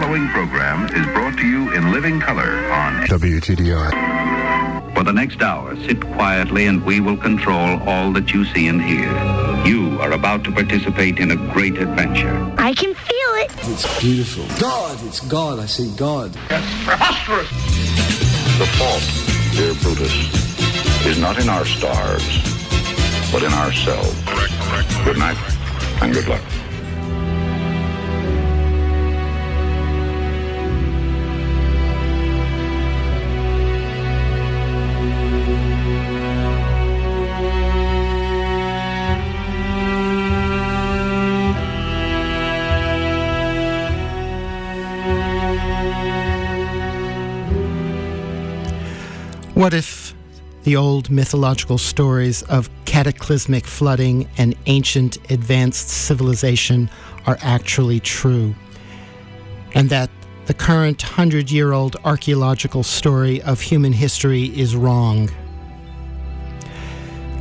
following program is brought to you in living color on WTDI. For the next hour, sit quietly and we will control all that you see and hear. You are about to participate in a great adventure. I can feel it. It's beautiful. God, it's God. I see God. That's preposterous. The fault, dear Brutus, is not in our stars, but in ourselves. Good night, and good luck. What if the old mythological stories of cataclysmic flooding and ancient advanced civilization are actually true? And that the current hundred year old archaeological story of human history is wrong?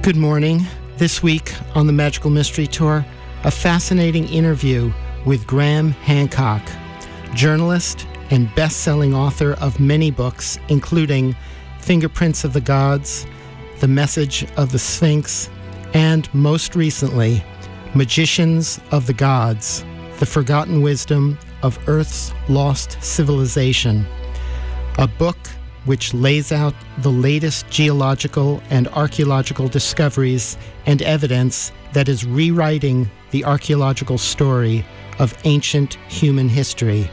Good morning. This week on the Magical Mystery Tour, a fascinating interview with Graham Hancock, journalist and best selling author of many books, including Fingerprints of the Gods, The Message of the Sphinx, and most recently, Magicians of the Gods, The Forgotten Wisdom of Earth's Lost Civilization, a book which lays out the latest geological and archaeological discoveries and evidence that is rewriting the archaeological story of ancient human history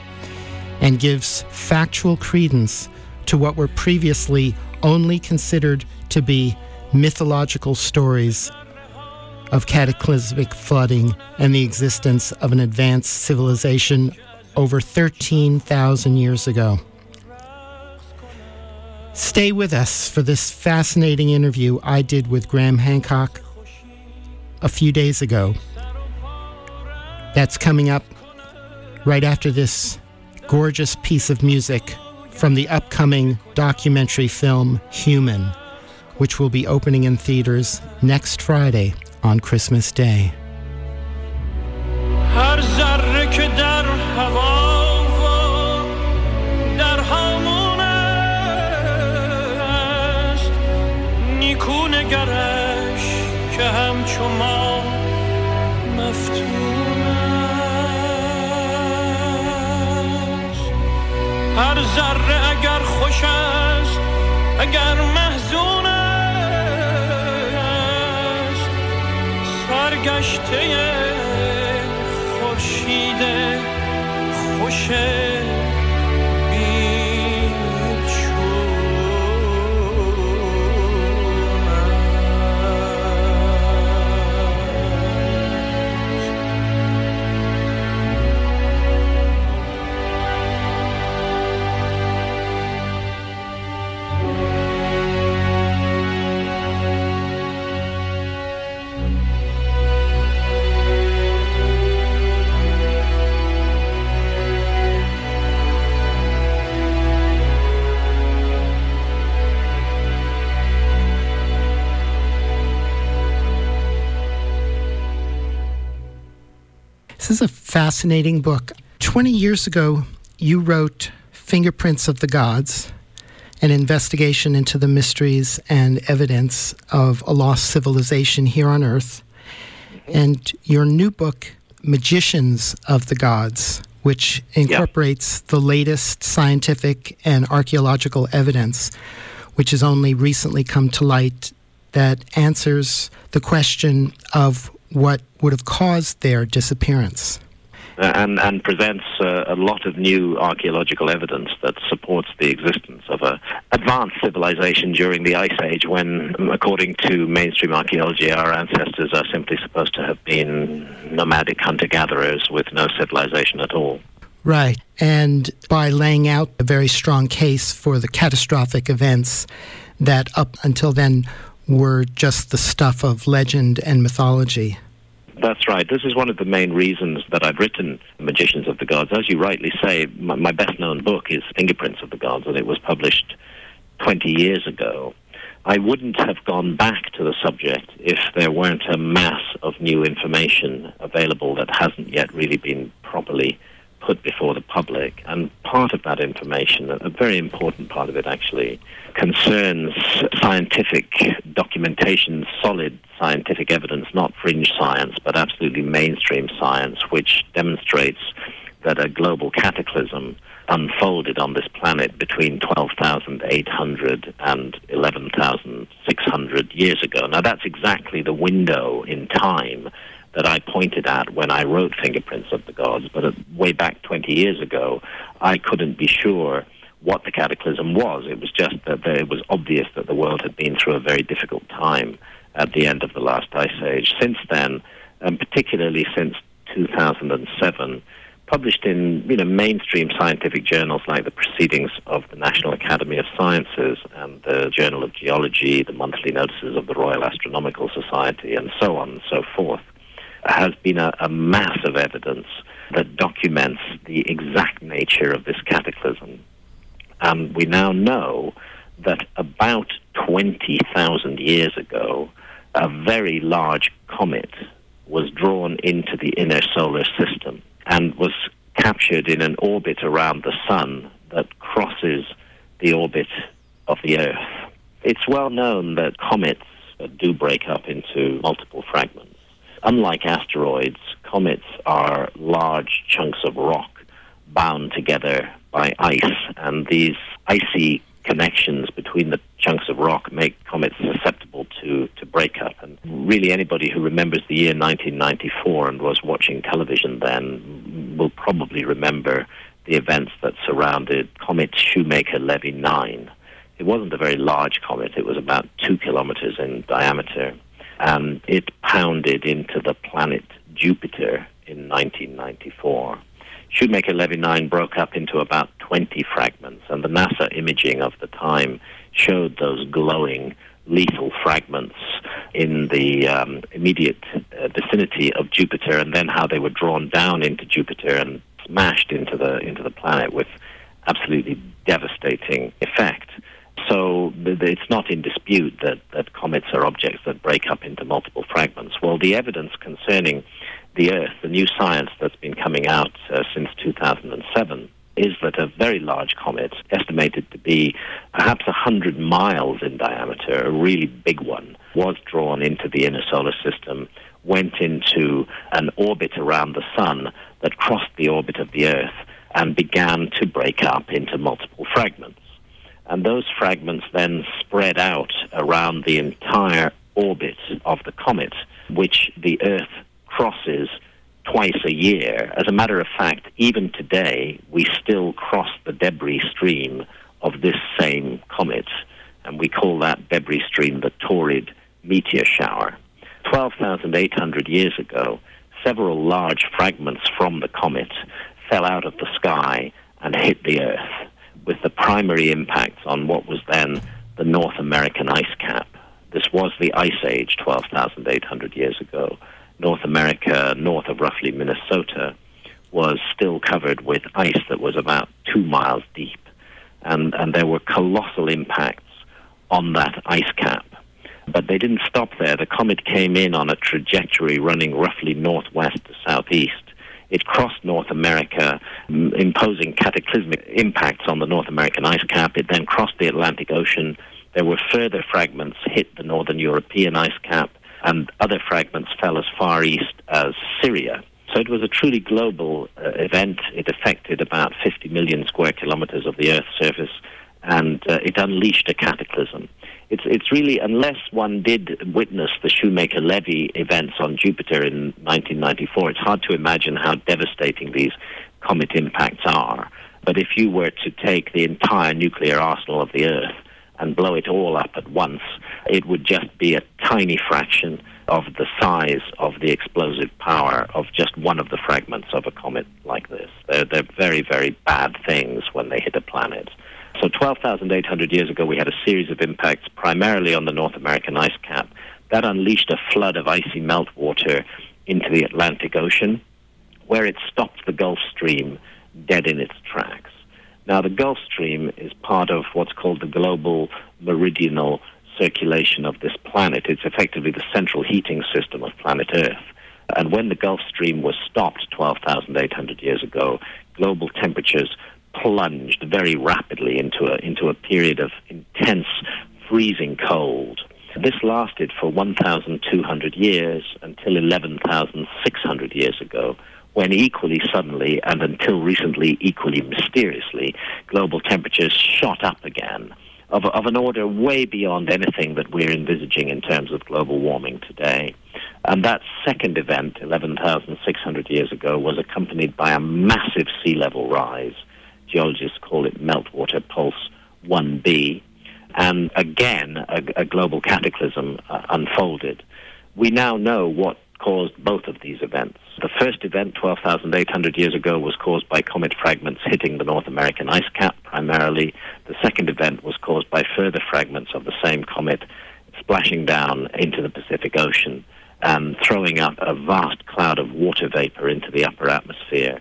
and gives factual credence to what were previously only considered to be mythological stories of cataclysmic flooding and the existence of an advanced civilization over 13,000 years ago. Stay with us for this fascinating interview I did with Graham Hancock a few days ago. That's coming up right after this gorgeous piece of music from the upcoming documentary film Human, which will be opening in theaters next Friday on Christmas Day. هر ذره که در هوا هر ذره اگر خوش است اگر محزون است. سرگشته خورشید خوش fascinating book. 20 years ago, you wrote Fingerprints of the Gods, an investigation into the mysteries and evidence of a lost civilization here on Earth. Mm-hmm. And your new book, Magicians of the Gods, which incorporates the latest scientific and archaeological evidence, which has only recently come to light, that answers the question of what would have caused their disappearance. Uh, and, and presents uh, a lot of new archaeological evidence that supports the existence of a advanced civilization during the Ice Age when, according to mainstream archaeology, our ancestors are simply supposed to have been nomadic hunter-gatherers with no civilization at all. Right. And by laying out a very strong case for the catastrophic events that up until then were just the stuff of legend and mythology. That's right. This is one of the main reasons that I've written Magicians of the Gods. As you rightly say, my, my best known book is Fingerprints of the Gods, and it was published 20 years ago. I wouldn't have gone back to the subject if there weren't a mass of new information available that hasn't yet really been properly put before the public. And part of that information, a very important part of it actually, concerns scientific documentation, solid scientific evidence, not fringe science, but absolutely mainstream science, which demonstrates that a global cataclysm unfolded on this planet between 12,800 and 11,600 years ago. Now, that's exactly the window in time that I pointed at when I wrote Fingerprints of the Gods, but uh, way back 20 years ago, I couldn't be sure what the cataclysm was. It was just that it was obvious that the world had been through a very difficult time at the end of the last ice age. Since then, and particularly since 2007, published in you know mainstream scientific journals like the Proceedings of the National Academy of Sciences and the Journal of Geology, the monthly notices of the Royal Astronomical Society, and so on and so forth, has been a, a mass of evidence that documents the exact nature of this cataclysm. We now know that about 20,000 years ago, a very large comet was drawn into the inner solar system and was captured in an orbit around the sun that crosses the orbit of the Earth. It's well known that comets do break up into multiple fragments. Unlike asteroids, comets are large chunks of rock bound together by ice, and these icy connections between the chunks of rock make comets susceptible to, to break up. And really, anybody who remembers the year 1994 and was watching television then will probably remember the events that surrounded Comet Shoemaker Levy 9. It wasn't a very large comet, it was about two kilometers in diameter, and it pounded into the planet Jupiter in 1994. Shoemaker Levy 9 broke up into about 20 fragments, and the NASA imaging of the time showed those glowing, lethal fragments in the um, immediate uh, vicinity of Jupiter, and then how they were drawn down into Jupiter and smashed into the into the planet with absolutely devastating effect. So it's not in dispute that, that comets are objects that break up into multiple fragments. Well, the evidence concerning the Earth, the new science that's been coming out uh, since 2007, is that a very large comet, estimated to be perhaps 100 miles in diameter, a really big one, was drawn into the inner solar system, went into an orbit around the Sun that crossed the orbit of the Earth and began to break up into multiple fragments. And those fragments then spread out around the entire orbit of the comet, which the Earth crosses twice a year. As a matter of fact, even today, we still cross the debris stream of this same comet, and we call that debris stream the Taurid meteor shower. 12,800 years ago, several large fragments from the comet fell out of the sky and hit the Earth, with the primary impacts on what was then the North American ice cap. This was the Ice Age 12,800 years ago. North America, north of roughly Minnesota, was still covered with ice that was about two miles deep. And, and there were colossal impacts on that ice cap. But they didn't stop there. The comet came in on a trajectory running roughly northwest to southeast. It crossed North America, imposing cataclysmic impacts on the North American ice cap. It then crossed the Atlantic Ocean. There were further fragments hit the Northern European ice cap and other fragments fell as far east as Syria. So it was a truly global uh, event. It affected about 50 million square kilometers of the Earth's surface, and uh, it unleashed a cataclysm. It's, it's really, unless one did witness the Shoemaker Levy events on Jupiter in 1994, it's hard to imagine how devastating these comet impacts are. But if you were to take the entire nuclear arsenal of the Earth and blow it all up at once, it would just be a tiny fraction of the size of the explosive power of just one of the fragments of a comet like this. They're, they're very, very bad things when they hit a planet. So 12,800 years ago, we had a series of impacts primarily on the North American ice cap. That unleashed a flood of icy meltwater into the Atlantic Ocean, where it stopped the Gulf Stream dead in its tracks. Now, the Gulf Stream is part of what's called the global meridional circulation of this planet. It's effectively the central heating system of planet Earth. And when the Gulf Stream was stopped 12,800 years ago, global temperatures plunged very rapidly into a, into a period of intense freezing cold. This lasted for 1,200 years until 11,600 years ago, when equally suddenly and until recently equally mysteriously, global temperatures shot up again of, of an order way beyond anything that we're envisaging in terms of global warming today. And that second event, 11,600 years ago, was accompanied by a massive sea level rise. Geologists call it meltwater pulse 1b. And again, a, a global cataclysm uh, unfolded. We now know what caused both of these events. The first event, 12,800 years ago, was caused by comet fragments hitting the North American ice cap primarily. The second event was caused by further fragments of the same comet splashing down into the Pacific Ocean and throwing up a vast cloud of water vapor into the upper atmosphere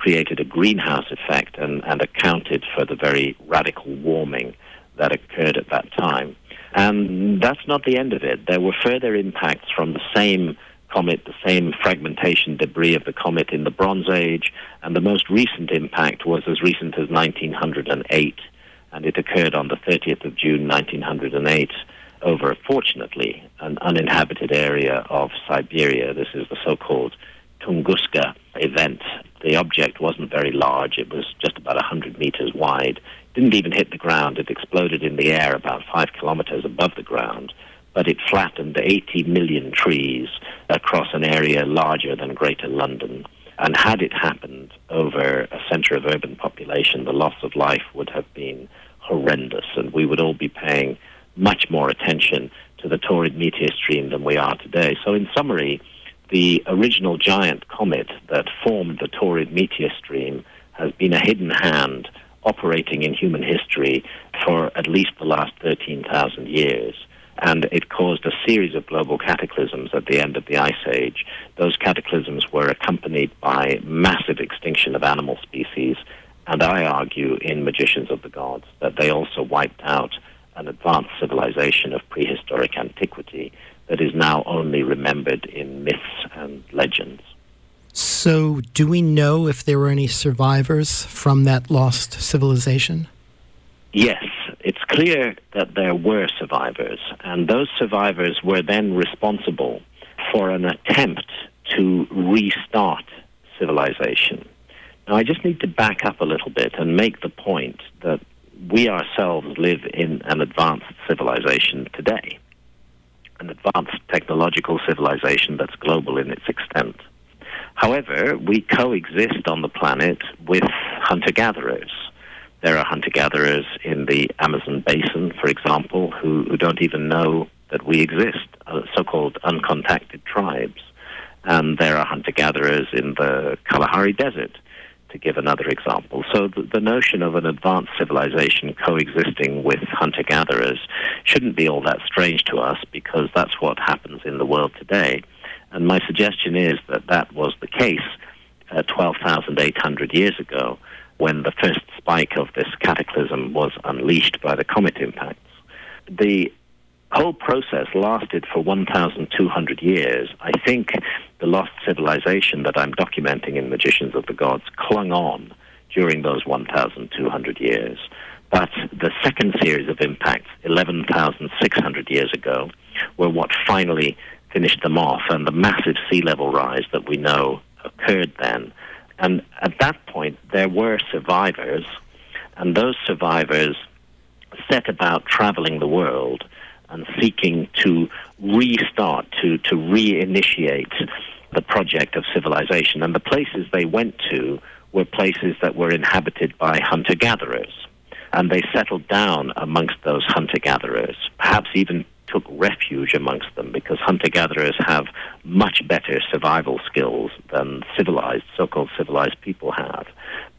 created a greenhouse effect and, and accounted for the very radical warming that occurred at that time. And that's not the end of it. There were further impacts from the same comet, the same fragmentation debris of the comet in the Bronze Age, and the most recent impact was as recent as 1908, and it occurred on the 30th of June 1908 over, fortunately, an uninhabited area of Siberia. This is the so-called Tunguska event. The object wasn't very large. It was just about 100 meters wide. Didn't even hit the ground. It exploded in the air about five kilometers above the ground but it flattened 80 million trees across an area larger than Greater London. And had it happened over a centre of urban population, the loss of life would have been horrendous, and we would all be paying much more attention to the Taurid meteor stream than we are today. So, in summary, the original giant comet that formed the Taurid meteor stream has been a hidden hand operating in human history for at least the last 13,000 years. And it caused a series of global cataclysms at the end of the Ice Age. Those cataclysms were accompanied by massive extinction of animal species, and I argue in Magicians of the Gods that they also wiped out an advanced civilization of prehistoric antiquity that is now only remembered in myths and legends. So, do we know if there were any survivors from that lost civilization? Yes, it's clear that there were survivors, and those survivors were then responsible for an attempt to restart civilization. Now, I just need to back up a little bit and make the point that we ourselves live in an advanced civilization today, an advanced technological civilization that's global in its extent. However, we coexist on the planet with hunter gatherers there are hunter gatherers in the Amazon basin, for example, who, who don't even know that we exist, uh, so called uncontacted tribes. And there are hunter gatherers in the Kalahari Desert, to give another example. So the, the notion of an advanced civilization coexisting with hunter gatherers shouldn't be all that strange to us because that's what happens in the world today. And my suggestion is that that was the case uh, 12,800 years ago when the first spike of this cataclysm was unleashed by the comet impacts. The whole process lasted for 1,200 years. I think the lost civilization that I'm documenting in Magicians of the Gods clung on during those 1,200 years. But the second series of impacts, 11,600 years ago, were what finally finished them off, and the massive sea level rise that we know occurred then and at that point, there were survivors, and those survivors set about traveling the world and seeking to restart, to, to reinitiate the project of civilization. And the places they went to were places that were inhabited by hunter gatherers. And they settled down amongst those hunter gatherers, perhaps even took refuge amongst them because hunter gatherers have much better survival skills than civilized, so called civilized people have.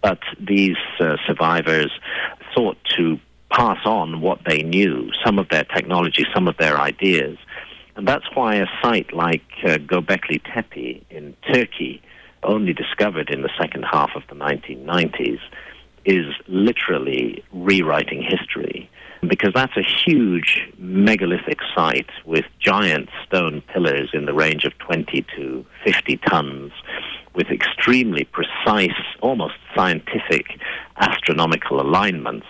But these uh, survivors sought to pass on what they knew, some of their technology, some of their ideas. And that's why a site like uh, Göbekli Tepe in Turkey, only discovered in the second half of the 1990s, is literally rewriting history because that's a huge megalithic site with giant stone pillars in the range of 20 to 50 tons with extremely precise, almost scientific astronomical alignments.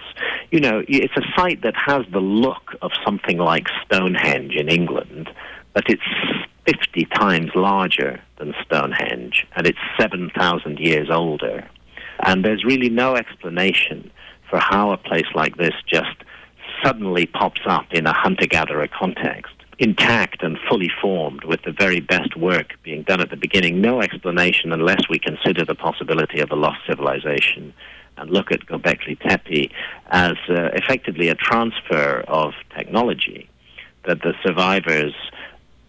You know, it's a site that has the look of something like Stonehenge in England, but it's 50 times larger than Stonehenge, and it's 7,000 years older. And there's really no explanation for how a place like this just suddenly pops up in a hunter gatherer context, intact and fully formed, with the very best work being done at the beginning. No explanation unless we consider the possibility of a lost civilization and look at Göbekli Tepe as uh, effectively a transfer of technology that the survivors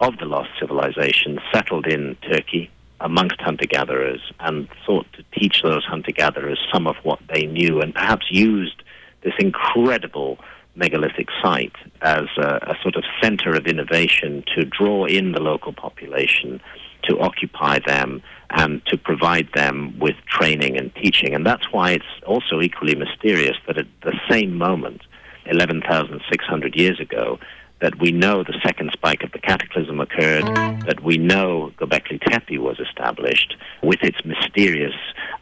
of the lost civilization settled in Turkey amongst hunter gatherers and sought to teach those hunter gatherers some of what they knew and perhaps used this incredible megalithic site as a, a, sort of center of innovation to draw in the local population, to occupy them, and to provide them with training and teaching. And that's why it's also equally mysterious that at the same moment, 11,600 years ago, that we know the second spike of the cataclysm occurred, that we know Göbekli Tepe was established with its mysterious,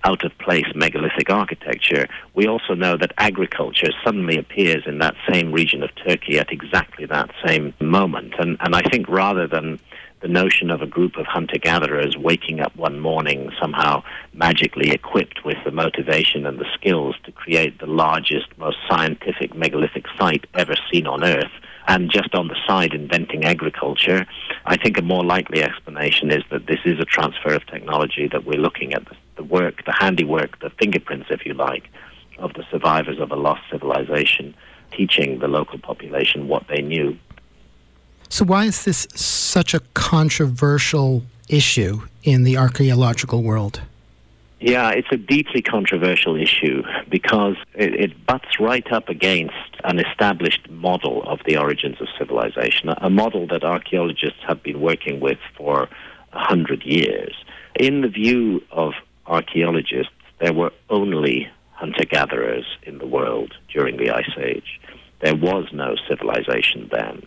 out of place megalithic architecture. We also know that agriculture suddenly appears in that same region of Turkey at exactly that same moment. And, and I think rather than the notion of a group of hunter gatherers waking up one morning somehow magically equipped with the motivation and the skills to create the largest, most scientific megalithic site ever seen on Earth and just on the side inventing agriculture. I think a more likely explanation is that this is a transfer of technology that we're looking at the, the work, the handiwork, the fingerprints, if you like, of the survivors of a lost civilization, teaching the local population what they knew. So, why is this such a controversial issue in the archaeological world? Yeah, it's a deeply controversial issue because it, it, butts right up against an established model of the origins of civilization, a model that archaeologists have been working with for a hundred years. In the view of archaeologists, there were only hunter gatherers in the world during the Ice Age. There was no civilization then.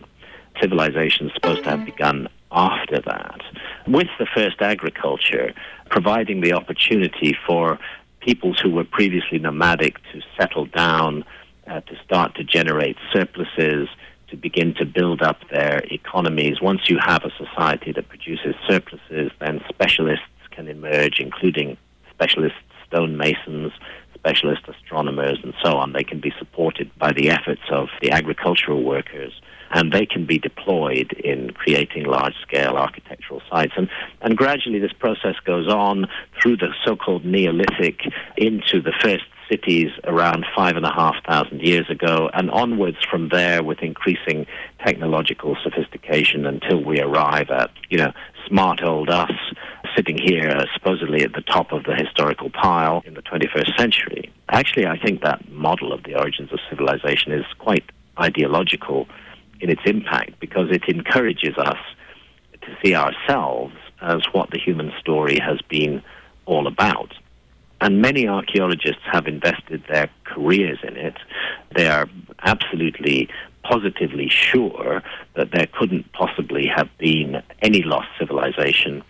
Civilization is supposed to have mm-hmm. begun after that. With the first agriculture, providing the opportunity for peoples who were previously nomadic to settle down, uh, to start to generate surpluses, to begin to build up their economies. Once you have a society that produces surpluses, then specialists can emerge, including specialist stonemasons, specialist astronomers, and so on. They can be supported by the efforts of the agricultural workers and they can be deployed in creating large scale architectural sites. And, and gradually this process goes on through the so called Neolithic into the first cities around five and a half thousand years ago, and onwards from there with increasing technological sophistication until we arrive at, you know, smart old us sitting here uh, supposedly at the top of the historical pile in the 21st century. Actually, I think that model of the origins of civilization is quite ideological in its impact because it encourages us to see ourselves as what the human story has been all about. And many archaeologists have invested their careers in it. They are absolutely positively sure that there couldn't possibly have been any lost civilization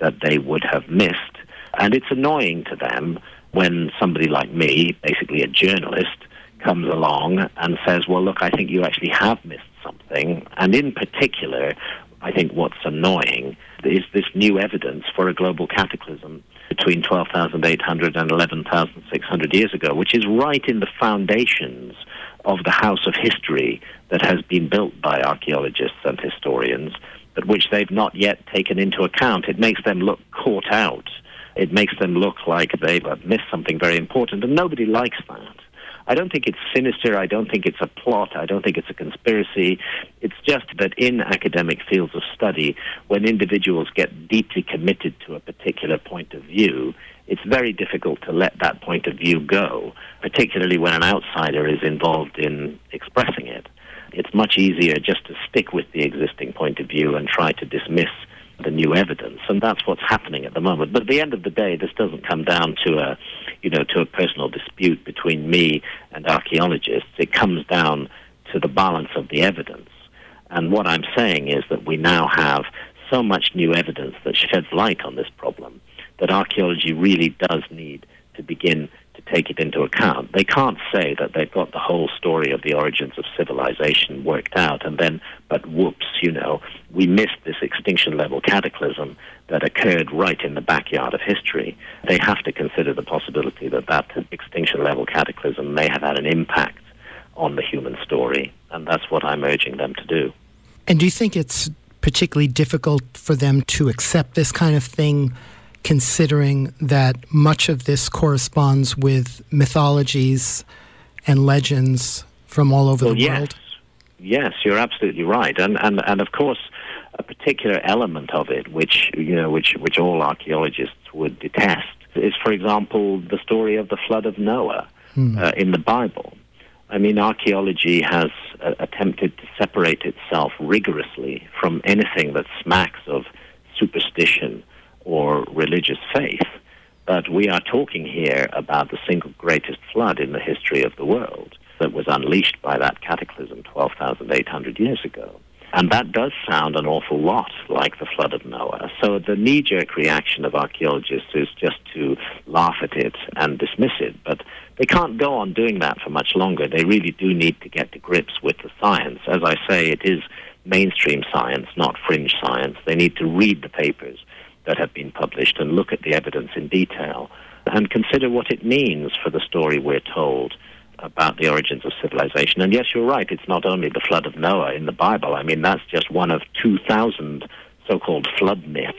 that they would have missed. And it's annoying to them when somebody like me, basically a journalist, comes along and says, well, look, I think you actually have missed something. And in particular, I think what's annoying is this new evidence for a global cataclysm between 12,800 and 11,600 years ago, which is right in the foundations of the house of history that has been built by archaeologists and historians, but which they've not yet taken into account. It makes them look caught out. It makes them look like they've uh, missed something very important, and nobody likes that. I don't think it's sinister. I don't think it's a plot. I don't think it's a conspiracy. It's just that in academic fields of study, when individuals get deeply committed to a particular point of view, it's very difficult to let that point of view go, particularly when an outsider is involved in expressing it. It's much easier just to stick with the existing point of view and try to dismiss the new evidence, and that's what's happening at the moment. But at the end of the day, this doesn't come down to a, you know, to a personal dispute between me and archaeologists. It comes down to the balance of the evidence. And what I'm saying is that we now have so much new evidence that sheds light on this problem that archaeology really does need to begin take it into account. They can't say that they've got the whole story of the origins of civilization worked out and then, but whoops, you know, we missed this extinction level cataclysm that occurred right in the backyard of history. They have to consider the possibility that that extinction level cataclysm may have had an impact on the human story, and that's what I'm urging them to do. And do you think it's particularly difficult for them to accept this kind of thing? Considering that much of this corresponds with mythologies and legends from all over well, the yes. world? Yes, you're absolutely right, and and and of course, a particular element of it, which you know, which which all archaeologists would detest, is, for example, the story of the flood of Noah Hmm. uh, in the Bible. I mean, archaeology has uh, attempted to separate itself rigorously from anything that smacks of superstition or religious faith. But we are talking here about the single greatest flood in the history of the world that was unleashed by that cataclysm 12,800 years ago. And that does sound an awful lot like the flood of Noah. So the knee jerk reaction of archaeologists is just to laugh at it and dismiss it. But they can't go on doing that for much longer. They really do need to get to grips with the science. As I say, it is mainstream science, not fringe science. They need to read the papers that have been published and look at the evidence in detail and consider what it means for the story we're told about the origins of civilization. And yes, you're right, it's not only the flood of Noah in the Bible. I mean, that's just one of 2,000 so called flood myths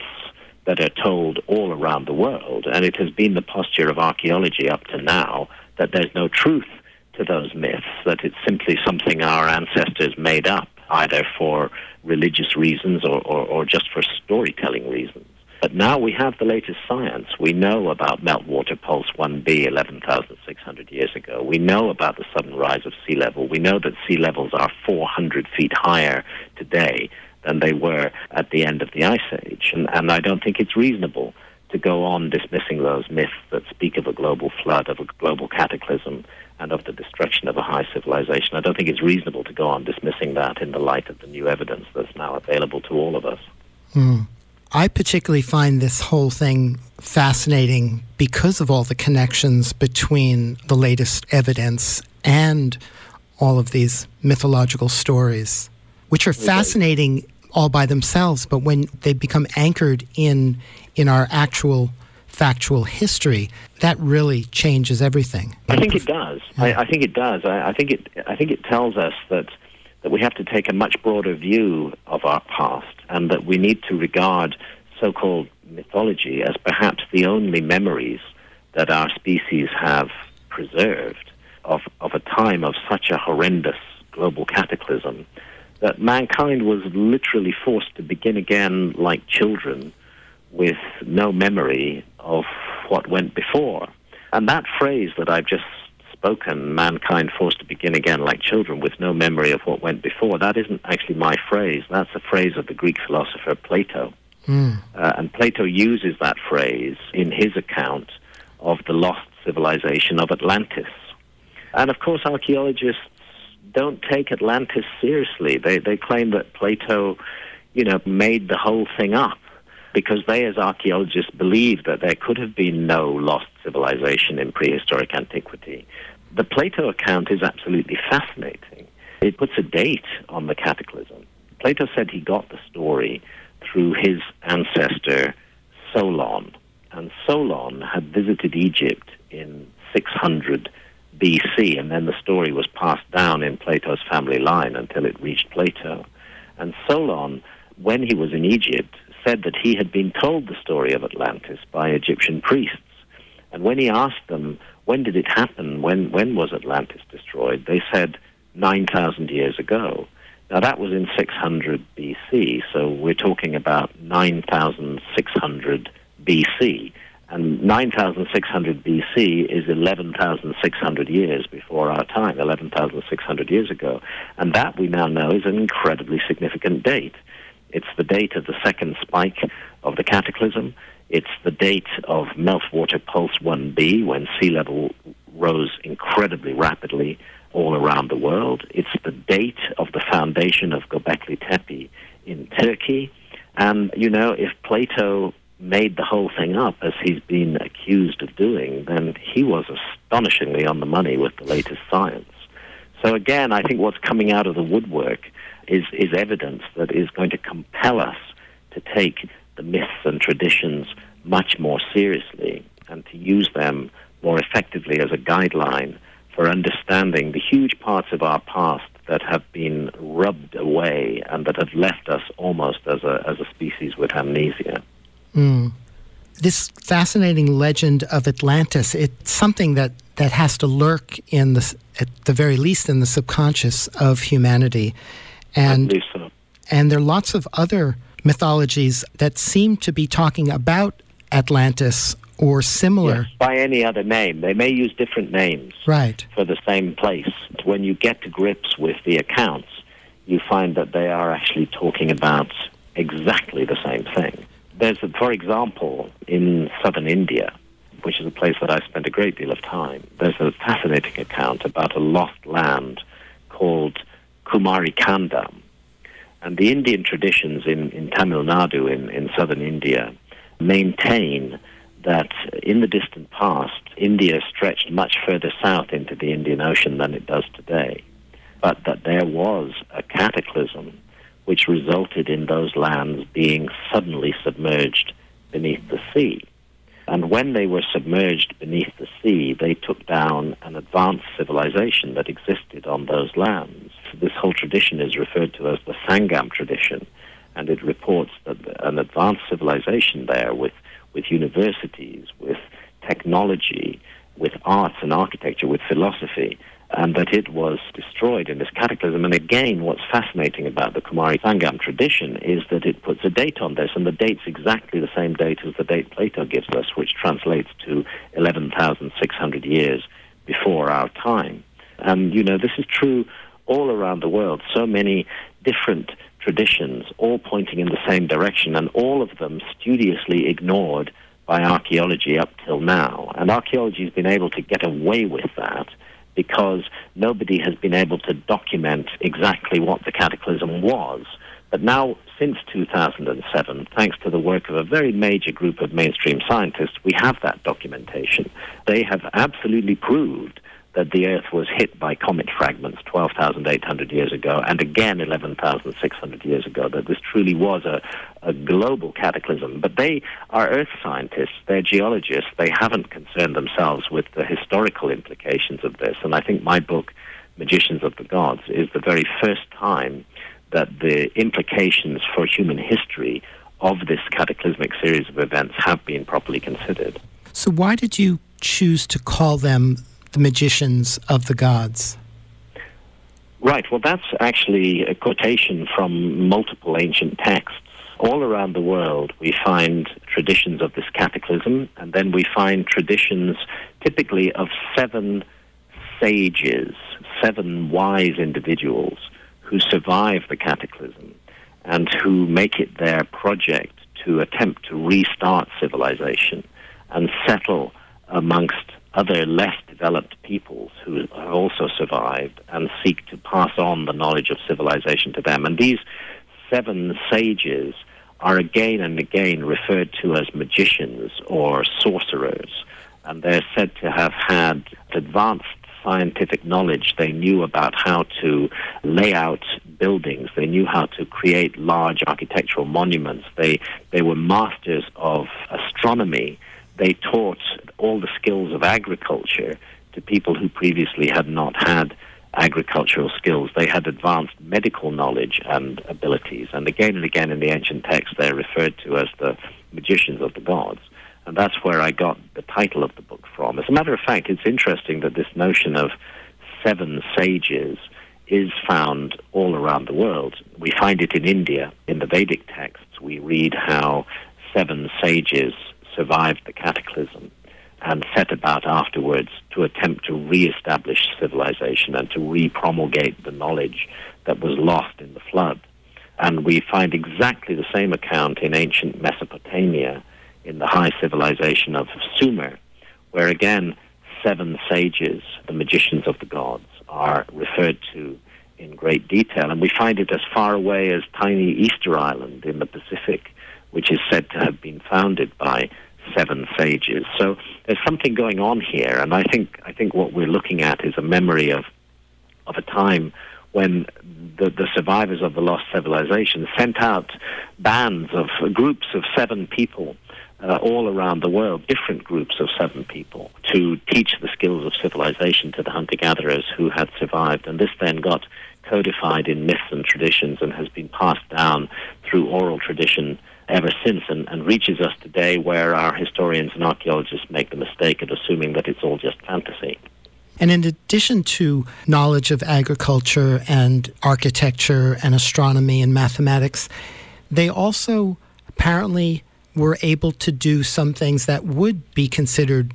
that are told all around the world. And it has been the posture of archaeology up to now that there's no truth to those myths, that it's simply something our ancestors made up, either for religious reasons or, or, or just for storytelling reasons. But now we have the latest science. We know about meltwater pulse 1b 11,600 years ago. We know about the sudden rise of sea level. We know that sea levels are 400 feet higher today than they were at the end of the Ice Age. And, and I don't think it's reasonable to go on dismissing those myths that speak of a global flood, of a global cataclysm, and of the destruction of a high civilization. I don't think it's reasonable to go on dismissing that in the light of the new evidence that's now available to all of us. Mm. I particularly find this whole thing fascinating because of all the connections between the latest evidence and all of these mythological stories, which are fascinating all by themselves, but when they become anchored in in our actual factual history, that really changes everything. I think it does. I, I think it does. I, I think it. I think it tells us that that we have to take a much broader view of our past, and that we need to regard so-called mythology as perhaps the only memories that our species have preserved of of a time of such a horrendous global cataclysm that mankind was literally forced to begin again like children with no memory of what went before. And that phrase that I've just spoken, mankind forced to begin again like children with no memory of what went before, that isn't actually my phrase. That's a phrase of the Greek philosopher Plato. Mm. Uh, and Plato uses that phrase in his account of the lost civilization of Atlantis. And of course, archaeologists don't take Atlantis seriously. They, they claim that Plato, you know, made the whole thing up because they, as archaeologists, believe that there could have been no lost civilization in prehistoric antiquity. The Plato account is absolutely fascinating. It puts a date on the cataclysm. Plato said he got the story through his ancestor Solon. And Solon had visited Egypt in 600 BC, and then the story was passed down in Plato's family line until it reached Plato. And Solon, when he was in Egypt, said that he had been told the story of Atlantis by Egyptian priests. And when he asked them, when did it happen? When, when was Atlantis destroyed? They said 9,000 years ago. Now, that was in 600 BC, so we're talking about 9,600 BC. And 9,600 BC is 11,600 years before our time, 11,600 years ago. And that we now know is an incredibly significant date. It's the date of the second spike of the cataclysm. It's the date of meltwater pulse 1b, when sea level rose incredibly rapidly all around the world. It's the date of the foundation of Göbekli Tepe in Turkey. And, you know, if Plato made the whole thing up, as he's been accused of doing, then he was astonishingly on the money with the latest science. So again, I think what's coming out of the woodwork is, is evidence that is going to compel us to take the myths and traditions much more seriously and to use them more effectively as a guideline for understanding the huge parts of our past that have been rubbed away and that have left us almost as a, as a species with amnesia. Mm. This fascinating legend of Atlantis, it's something that, that has to lurk in the, at the very least in the subconscious of humanity. And, so. And there are lots of other mythologies that seem to be talking about Atlantis or similar. Yes, by any other name. They may use different names right. for the same place. When you get to grips with the accounts, you find that they are actually talking about exactly the same thing. There's, a, for example, in southern India, which is a place that I spent a great deal of time, there's a fascinating account about a lost land called Kumari Kandam. And the Indian traditions in, in Tamil Nadu, in, in southern India, maintain that in the distant past, India stretched much further south into the Indian Ocean than it does today, but that there was a cataclysm which resulted in those lands being suddenly submerged beneath the sea. And when they were submerged beneath the sea, they took down an advanced civilization that existed on those lands. This whole tradition is referred to as the Sangam tradition, and it reports that an advanced civilization there with, with universities, with technology, with arts and architecture, with philosophy, and that it was destroyed in this cataclysm. And again, what's fascinating about the Kumari Sangam tradition is that it puts a date on this, and the date's exactly the same date as the date Plato gives us, which translates to 11,600 years before our time. And, you know, this is true all around the world. So many different traditions, all pointing in the same direction, and all of them studiously ignored by archaeology up till now. And archaeology has been able to get away with that because nobody has been able to document exactly what the cataclysm was. But now, since 2007, thanks to the work of a very major group of mainstream scientists, we have that documentation. They have absolutely proved that the Earth was hit by comet fragments 12,800 years ago, and again 11,600 years ago, that this truly was a, a global cataclysm. But they are Earth scientists, they're geologists, they haven't concerned themselves with the historical implications of this. And I think my book, Magicians of the Gods, is the very first time that the implications for human history of this cataclysmic series of events have been properly considered. So, why did you choose to call them the magicians of the gods? Right. Well, that's actually a quotation from multiple ancient texts. All around the world, we find traditions of this cataclysm, and then we find traditions typically of seven sages, seven wise individuals who survive the cataclysm and who make it their project to attempt to restart civilization and settle amongst other less developed peoples who have also survived and seek to pass on the knowledge of civilization to them. And these seven sages are again and again referred to as magicians or sorcerers. And they're said to have had advanced scientific knowledge. They knew about how to lay out buildings. They knew how to create large architectural monuments. They, they were masters of astronomy they taught all the skills of agriculture to people who previously had not had agricultural skills. They had advanced medical knowledge and abilities. And again and again in the ancient texts, they're referred to as the magicians of the gods. And that's where I got the title of the book from. As a matter of fact, it's interesting that this notion of seven sages is found all around the world. We find it in India. In the Vedic texts, we read how seven sages survived the cataclysm and set about afterwards to attempt to re-establish civilization and to re-promulgate the knowledge that was lost in the flood. And we find exactly the same account in ancient Mesopotamia in the high civilization of Sumer, where again seven sages, the magicians of the gods, are referred to in great detail. And we find it as far away as tiny Easter Island in the Pacific, which is said to have been founded by seven sages. So there's something going on here, and I think I think what we're looking at is a memory of of a time when the, the survivors of the lost civilization sent out bands of groups of seven people uh, all around the world, different groups of seven people, to teach the skills of civilization to the hunter gatherers who had survived. And this then got codified in myths and traditions and has been passed down through oral tradition ever since and, and reaches us today where our historians and archaeologists make the mistake of assuming that it's all just fantasy. And in addition to knowledge of agriculture and architecture and astronomy and mathematics, they also apparently were able to do some things that would be considered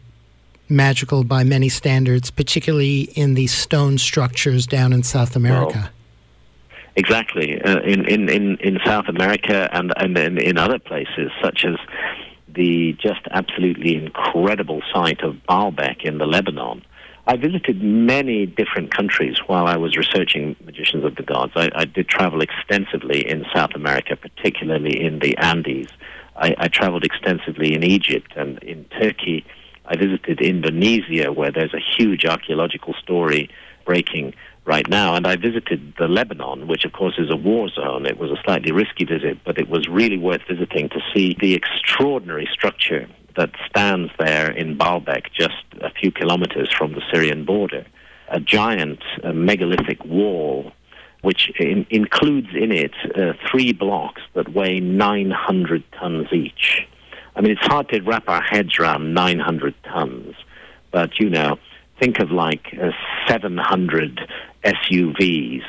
magical by many standards, particularly in the stone structures down in South America. Well, exactly. Uh, in, in, in, in South America and, and in, in other places, such as the just absolutely incredible site of Baalbek in the Lebanon. I visited many different countries while I was researching Magicians of the Gods. I, I did travel extensively in South America, particularly in the Andes. I, I traveled extensively in Egypt and in Turkey. I visited Indonesia, where there's a huge archaeological story breaking right now. And I visited the Lebanon, which of course is a war zone. It was a slightly risky visit, but it was really worth visiting to see the extraordinary structure that stands there in Baalbek, just a few kilometers from the Syrian border. A giant a megalithic wall, which in, includes in it uh, three blocks that weigh 900 tons each. I mean, it's hard to wrap our heads around 900 tons, but you know, think of like uh, 700 SUVs.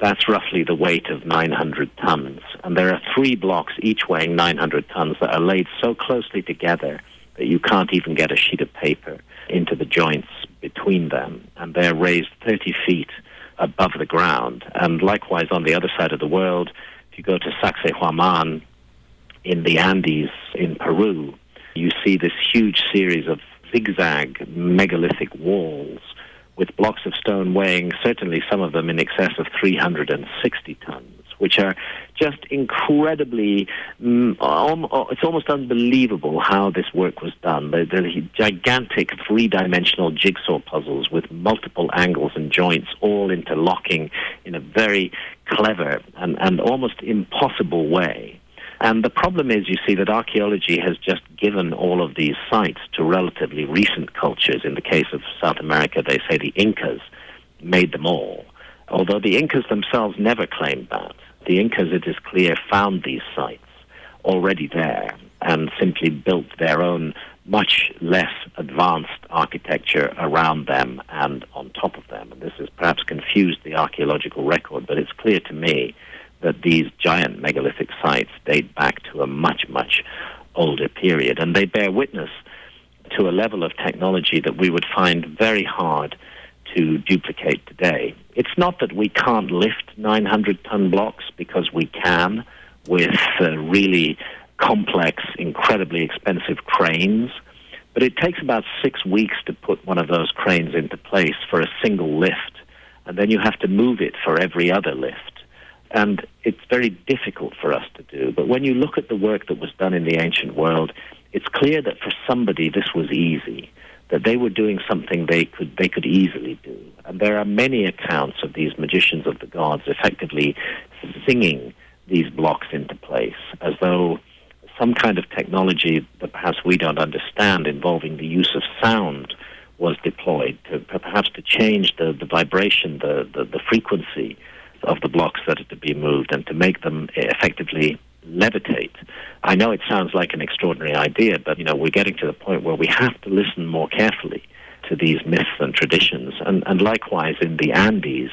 That's roughly the weight of 900 tons. And there are three blocks, each weighing 900 tons, that are laid so closely together that you can't even get a sheet of paper into the joints between them. And they're raised 30 feet above the ground. And likewise, on the other side of the world, if you go to Sacsayhuaman in the Andes in Peru, you see this huge series of zigzag megalithic walls with blocks of stone weighing certainly some of them in excess of 360 tons, which are just incredibly, mm, it's almost unbelievable how this work was done. They're gigantic three dimensional jigsaw puzzles with multiple angles and joints all interlocking in a very clever and, and almost impossible way. And the problem is, you see, that archaeology has just given all of these sites to relatively recent cultures. In the case of South America, they say the Incas made them all, although the Incas themselves never claimed that. The Incas, it is clear, found these sites already there and simply built their own much less advanced architecture around them and on top of them. And this has perhaps confused the archaeological record, but it's clear to me that these giant megalithic sites date back to a much, much older period. And they bear witness to a level of technology that we would find very hard to duplicate today. It's not that we can't lift 900 ton blocks because we can with uh, really complex, incredibly expensive cranes, but it takes about six weeks to put one of those cranes into place for a single lift, and then you have to move it for every other lift. And it's very difficult for us to do. But when you look at the work that was done in the ancient world, it's clear that for somebody this was easy, that they were doing something they could, they could easily do. And there are many accounts of these magicians of the gods effectively singing these blocks into place as though some kind of technology that perhaps we don't understand involving the use of sound was deployed to perhaps to change the, the vibration, the, the, the frequency of the blocks that are to be moved and to make them effectively levitate. I know it sounds like an extraordinary idea, but you know we're getting to the point where we have to listen more carefully to these myths and traditions. And, and likewise in the Andes,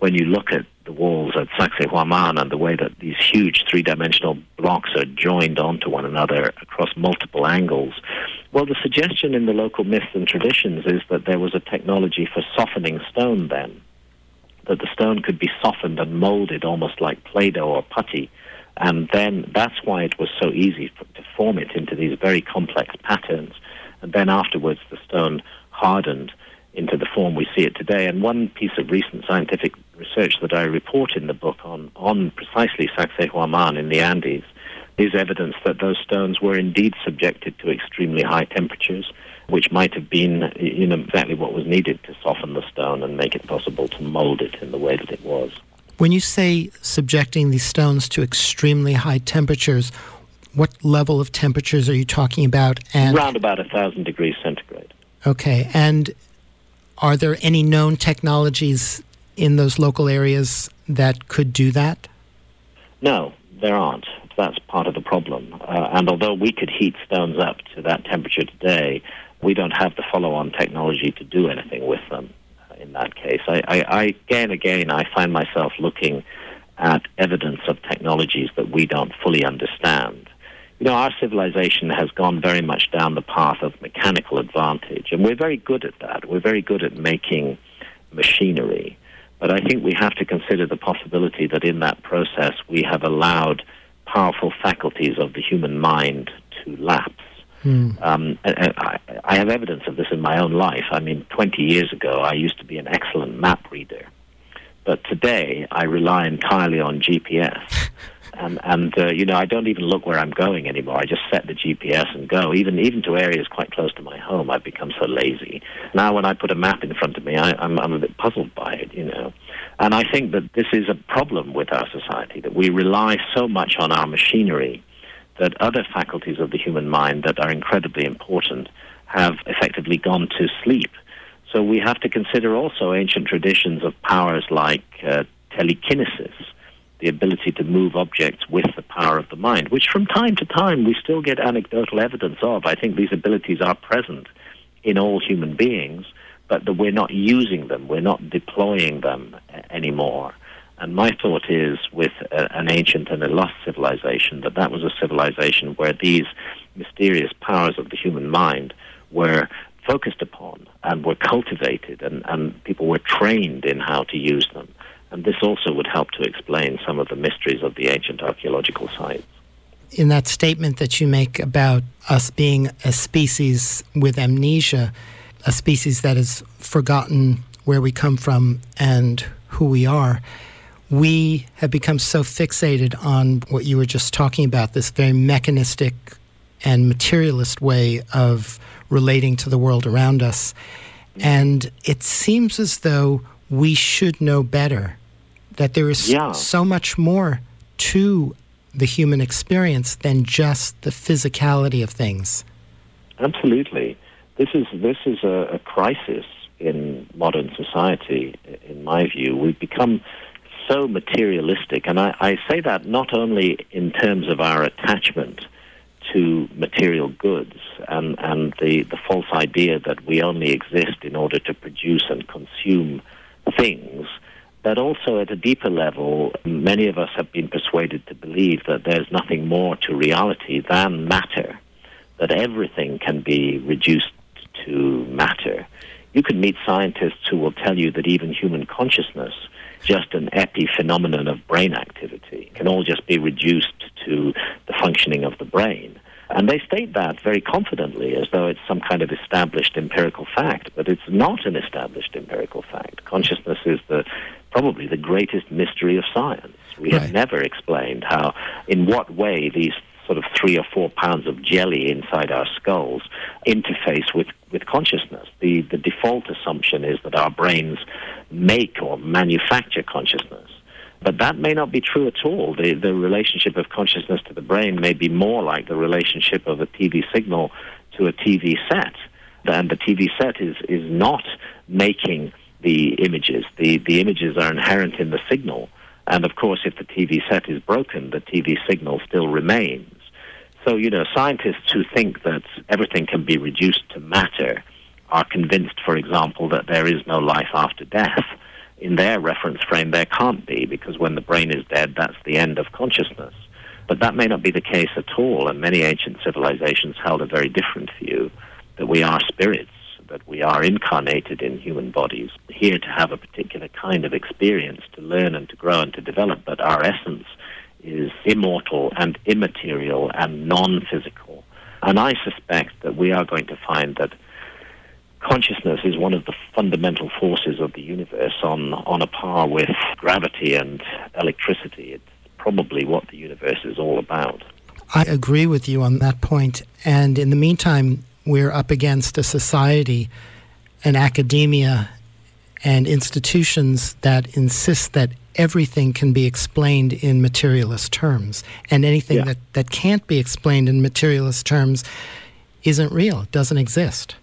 when you look at the walls at Sacsayhuaman and the way that these huge three-dimensional blocks are joined onto one another across multiple angles, well, the suggestion in the local myths and traditions is that there was a technology for softening stone then that the stone could be softened and molded almost like Play-Doh or putty. And then that's why it was so easy to form it into these very complex patterns. And then afterwards, the stone hardened into the form we see it today. And one piece of recent scientific research that I report in the book on, on precisely Sacsayhuaman in the Andes is evidence that those stones were indeed subjected to extremely high temperatures, which might have been you know, exactly what was needed to soften the stone and make it possible to mold it in the way that it was. When you say subjecting these stones to extremely high temperatures, what level of temperatures are you talking about? And around about a thousand degrees centigrade. Okay, and are there any known technologies in those local areas that could do that? No, there aren't. That's part of the problem. Uh, and although we could heat stones up to that temperature today, we don't have the follow-on technology to do anything with them. Uh, in that case, I, I, I again, again, I find myself looking at evidence of technologies that we don't fully understand. You know, our civilization has gone very much down the path of mechanical advantage, and we're very good at that. We're very good at making machinery. But I think we have to consider the possibility that in that process we have allowed powerful faculties of the human mind to lapse. Mm. Um, I, I, have evidence of this in my own life. I mean, 20 years ago, I used to be an excellent map reader. But today, I rely entirely on GPS. and, and uh, you know, I don't even look where I'm going anymore. I just set the GPS and go. Even even to areas quite close to my home, I've become so lazy. Now, when I put a map in front of me, I, I'm, I'm a bit puzzled by it, you know. And I think that this is a problem with our society, that we rely so much on our machinery that other faculties of the human mind that are incredibly important have effectively gone to sleep. So we have to consider also ancient traditions of powers like uh, telekinesis, the ability to move objects with the power of the mind, which from time to time we still get anecdotal evidence of. I think these abilities are present in all human beings but that we're not using them, we're not deploying them anymore. And my thought is, with a, an ancient and a lost civilization, that that was a civilization where these mysterious powers of the human mind were focused upon and were cultivated, and, and people were trained in how to use them. And this also would help to explain some of the mysteries of the ancient archaeological sites. In that statement that you make about us being a species with amnesia, a species that has forgotten where we come from and who we are, we have become so fixated on what you were just talking about this very mechanistic and materialist way of relating to the world around us. And it seems as though we should know better, that there is yeah. so much more to the human experience than just the physicality of things. Absolutely. This is this is a, a crisis in modern society, in my view. We've become so materialistic, and I, I say that not only in terms of our attachment to material goods and, and the, the false idea that we only exist in order to produce and consume things, but also at a deeper level, many of us have been persuaded to believe that there's nothing more to reality than matter, that everything can be reduced to matter. You can meet scientists who will tell you that even human consciousness, just an epiphenomenon of brain activity, can all just be reduced to the functioning of the brain. And they state that very confidently as though it's some kind of established empirical fact, but it's not an established empirical fact. Consciousness is the probably the greatest mystery of science. We right. have never explained how, in what way these sort of three or four pounds of jelly inside our skulls interface with, with consciousness. The, the default assumption is that our brains make or manufacture consciousness. But that may not be true at all. The, the relationship of consciousness to the brain may be more like the relationship of a TV signal to a TV set. And the TV set is, is not making the images. The, the images are inherent in the signal. And of course, if the TV set is broken, the TV signal still remains. So, you know, scientists who think that everything can be reduced to matter are convinced, for example, that there is no life after death. In their reference frame, there can't be, because when the brain is dead, that's the end of consciousness. But that may not be the case at all, and many ancient civilizations held a very different view that we are spirits, that we are incarnated in human bodies, here to have a particular kind of experience, to learn and to grow and to develop, but our essence is immortal and immaterial and non physical. And I suspect that we are going to find that consciousness is one of the fundamental forces of the universe on, on a par with gravity and electricity. It's probably what the universe is all about. I agree with you on that point. And in the meantime, we're up against a society, and academia, and institutions that insist that everything can be explained in materialist terms. And anything Yeah. that, that can't be explained in materialist terms isn't real, doesn't exist.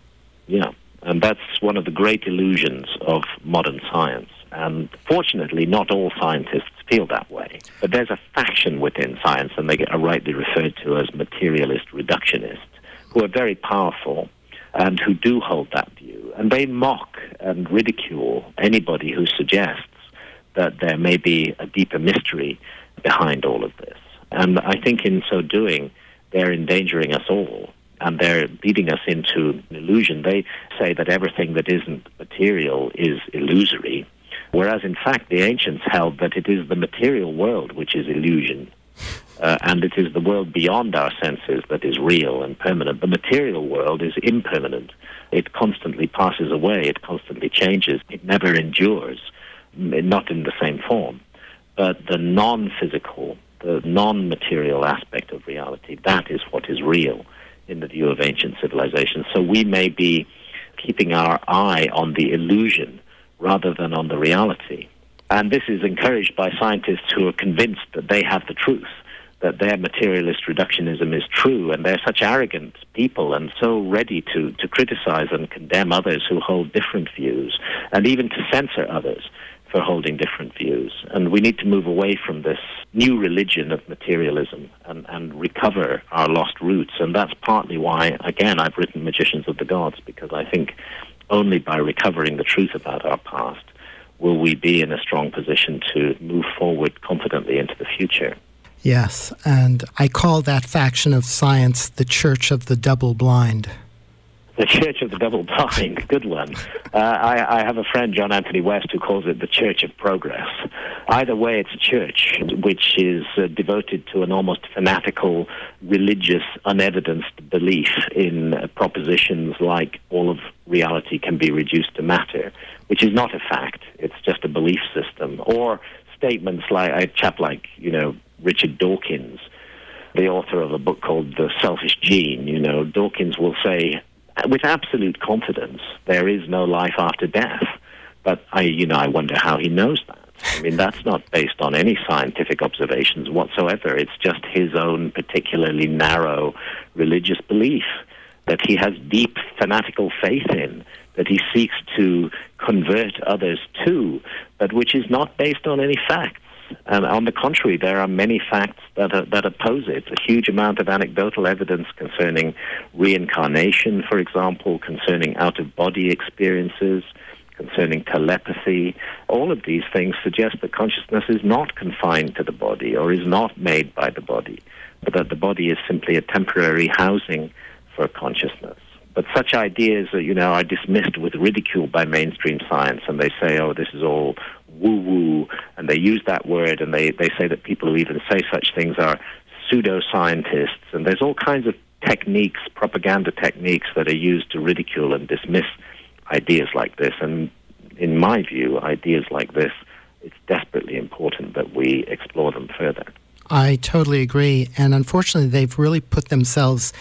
Yeah, and that's one of the great illusions of modern science. And fortunately, not all scientists feel that way. But there's a faction within science, and they are rightly referred to as materialist reductionists, who are very powerful and who do hold that view. And they mock and ridicule anybody who suggests that there may be a deeper mystery behind all of this. And I think in so doing, they're endangering us all and they're leading us into an illusion. They say that everything that isn't material is illusory, whereas in fact the ancients held that it is the material world which is illusion. Uh, and it is the world beyond our senses that is real and permanent. The material world is impermanent. It constantly passes away. It constantly changes. It never endures, not in the same form. But the non-physical, the non-material aspect of reality, that is what is real in the view of ancient civilizations. So we may be keeping our eye on the illusion rather than on the reality. And this is encouraged by scientists who are convinced that they have the truth, that their materialist reductionism is true, and they're such arrogant people and so ready to, to criticize and condemn others who hold different views, and even to censor others for holding different views. And we need to move away from this new religion of materialism and, and recover our lost roots. And that's partly why, again, I've written Magicians of the Gods, because I think only by recovering the truth about our past will we be in a strong position to move forward confidently into the future. Yes, and I call that faction of science the Church of the Double Blind. The Church of the Double Blind, good one. Uh, I, I have a friend, John Anthony West, who calls it the Church of Progress. Either way, it's a church which is uh, devoted to an almost fanatical, religious, unevidenced belief in uh, propositions like all of reality can be reduced to matter, which is not a fact. It's just a belief system. Or statements like a chap like, you know, Richard Dawkins, the author of a book called The Selfish Gene, you know, Dawkins will say with absolute confidence there is no life after death. But I, you know, I wonder how he knows that. I mean, that's not based on any scientific observations whatsoever. It's just his own particularly narrow religious belief that he has deep fanatical faith in, that he seeks to convert others to, but which is not based on any facts. And on the contrary, there are many facts that, are, that oppose it. A huge amount of anecdotal evidence concerning reincarnation, for example, concerning out of body experiences, concerning telepathy. All of these things suggest that consciousness is not confined to the body or is not made by the body, but that the body is simply a temporary housing for consciousness. But such ideas, uh, you know, are dismissed with ridicule by mainstream science, and they say, "Oh, this is all woo-woo," and they use that word, and they, they say that people who even say such things are pseudoscientists, and there's all kinds of techniques, propaganda techniques, that are used to ridicule and dismiss ideas like this. And in my view, ideas like this, it's desperately important that we explore them further. I totally agree. And unfortunately, they've really put themselves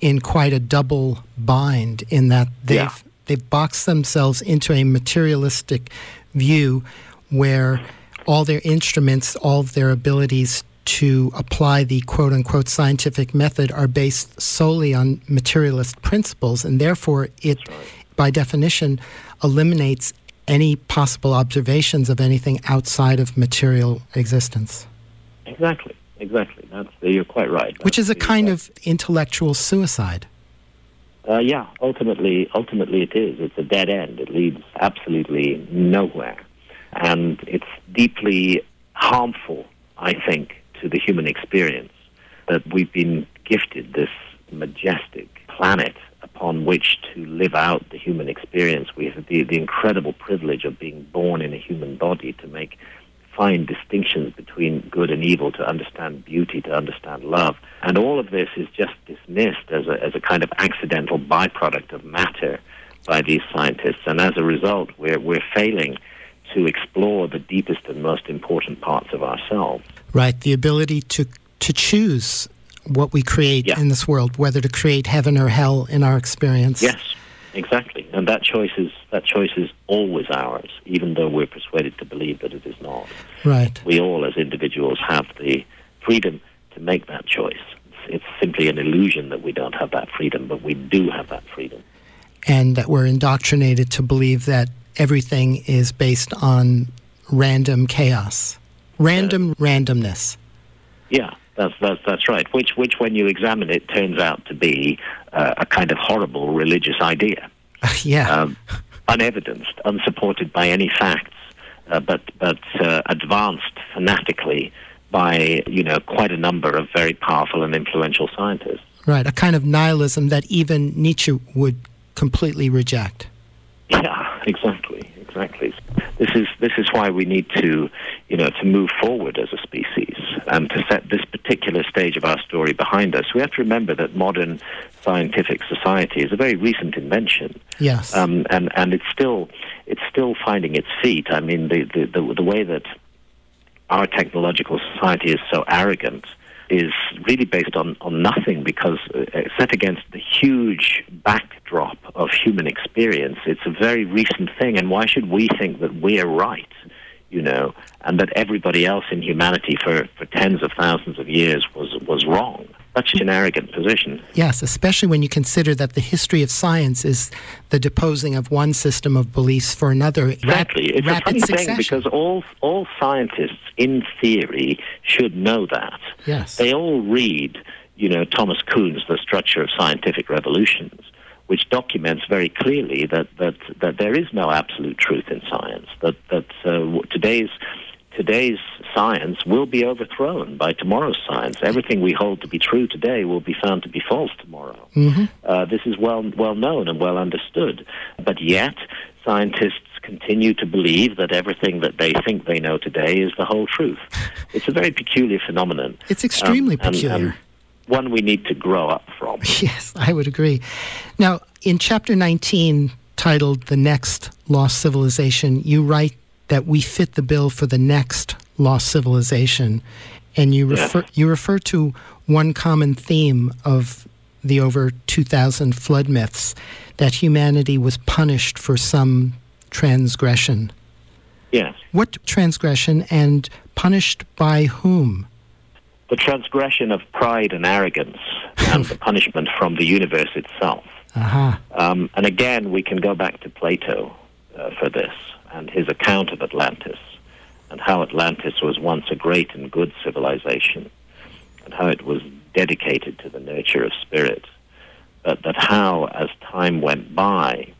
in quite a double bind in that they've, Yeah. they've boxed themselves into a materialistic view where all their instruments, all of their abilities to apply the quote unquote scientific method are based solely on materialist principles, and therefore it, by definition, eliminates any possible observations of anything outside of material existence. Exactly, exactly. That's you're quite right. which is a kind of intellectual suicide. Uh, yeah, ultimately, ultimately it is. It's a dead end. It leads absolutely nowhere, and it's deeply harmful, I think, to the human experience that we've been gifted this majestic planet upon which to live out the human experience. We have the, the incredible privilege of being born in a human body to make fine distinctions between good and evil, to understand beauty, to understand love. And all of this is just dismissed as a, as a kind of accidental byproduct of matter by these scientists, and as a result, we're, we're failing to explore the deepest and most important parts of ourselves. Right, the ability to to choose what we create Yeah. in this world, whether to create heaven or hell in our experience. Yes, exactly. And that choice is that choice is always ours, even though we're persuaded to believe that it is not. Right. We all, as individuals, have the freedom to make that choice. It's, it's simply an illusion that we don't have that freedom, but we do have that freedom. And that we're indoctrinated to believe that everything is based on random chaos, random randomness. Yeah, that's that's that's right. Which which, when you examine it, turns out to be uh, a kind of horrible religious idea. yeah. um, unevidenced, unsupported by any facts, uh, but but uh, advanced fanatically by you know quite a number of very powerful and influential scientists. right. A kind of nihilism that even Nietzsche would completely reject. Yeah, exactly, exactly. This is this is why we need to, you know, to move forward as a species and to set this particular stage of our story behind us. We have to remember that modern scientific society is a very recent invention. Yes. um, and and it's still it's still finding its feet. I mean, the the the, the way that our technological society is so arrogant is really based on, on nothing because uh, set against the huge backdrop of human experience, it's a very recent thing. And why should we think that we're right, you know, and that everybody else in humanity for, for tens of thousands of years was, was wrong? Such an arrogant position. Yes, especially when you consider that the history of science is the deposing of one system of beliefs for another. rap- Exactly. It's a rapid funny succession. thing because all all scientists, in theory, should know that. Yes. They all read, you know, Thomas Kuhn's The Structure of Scientific Revolutions, which documents very clearly that that, that there is no absolute truth in science. That that uh, today's today's science will be overthrown by tomorrow's science. Everything we hold to be true today will be found to be false tomorrow. Uh, this is well well known and well understood. But yet, scientists continue to believe that everything that they think they know today is the whole truth. It's a very peculiar phenomenon. It's extremely Um, and- peculiar. and one we need to grow up from. Yes, I would agree. Now, in chapter 19, titled The Next Lost Civilization, you write that we fit the bill for the next lost civilization. And you refer, you refer to one common theme of the over 2,000 flood myths that humanity was punished for some transgression. Yes. What transgression and punished by whom? The transgression of pride and arrogance and the punishment from the universe itself. Aha. Um, and again, we can go back to Plato uh, for this and his account of Atlantis and how Atlantis was once a great and good civilization and how it was dedicated to the nurture of spirit. But that how, as time went by,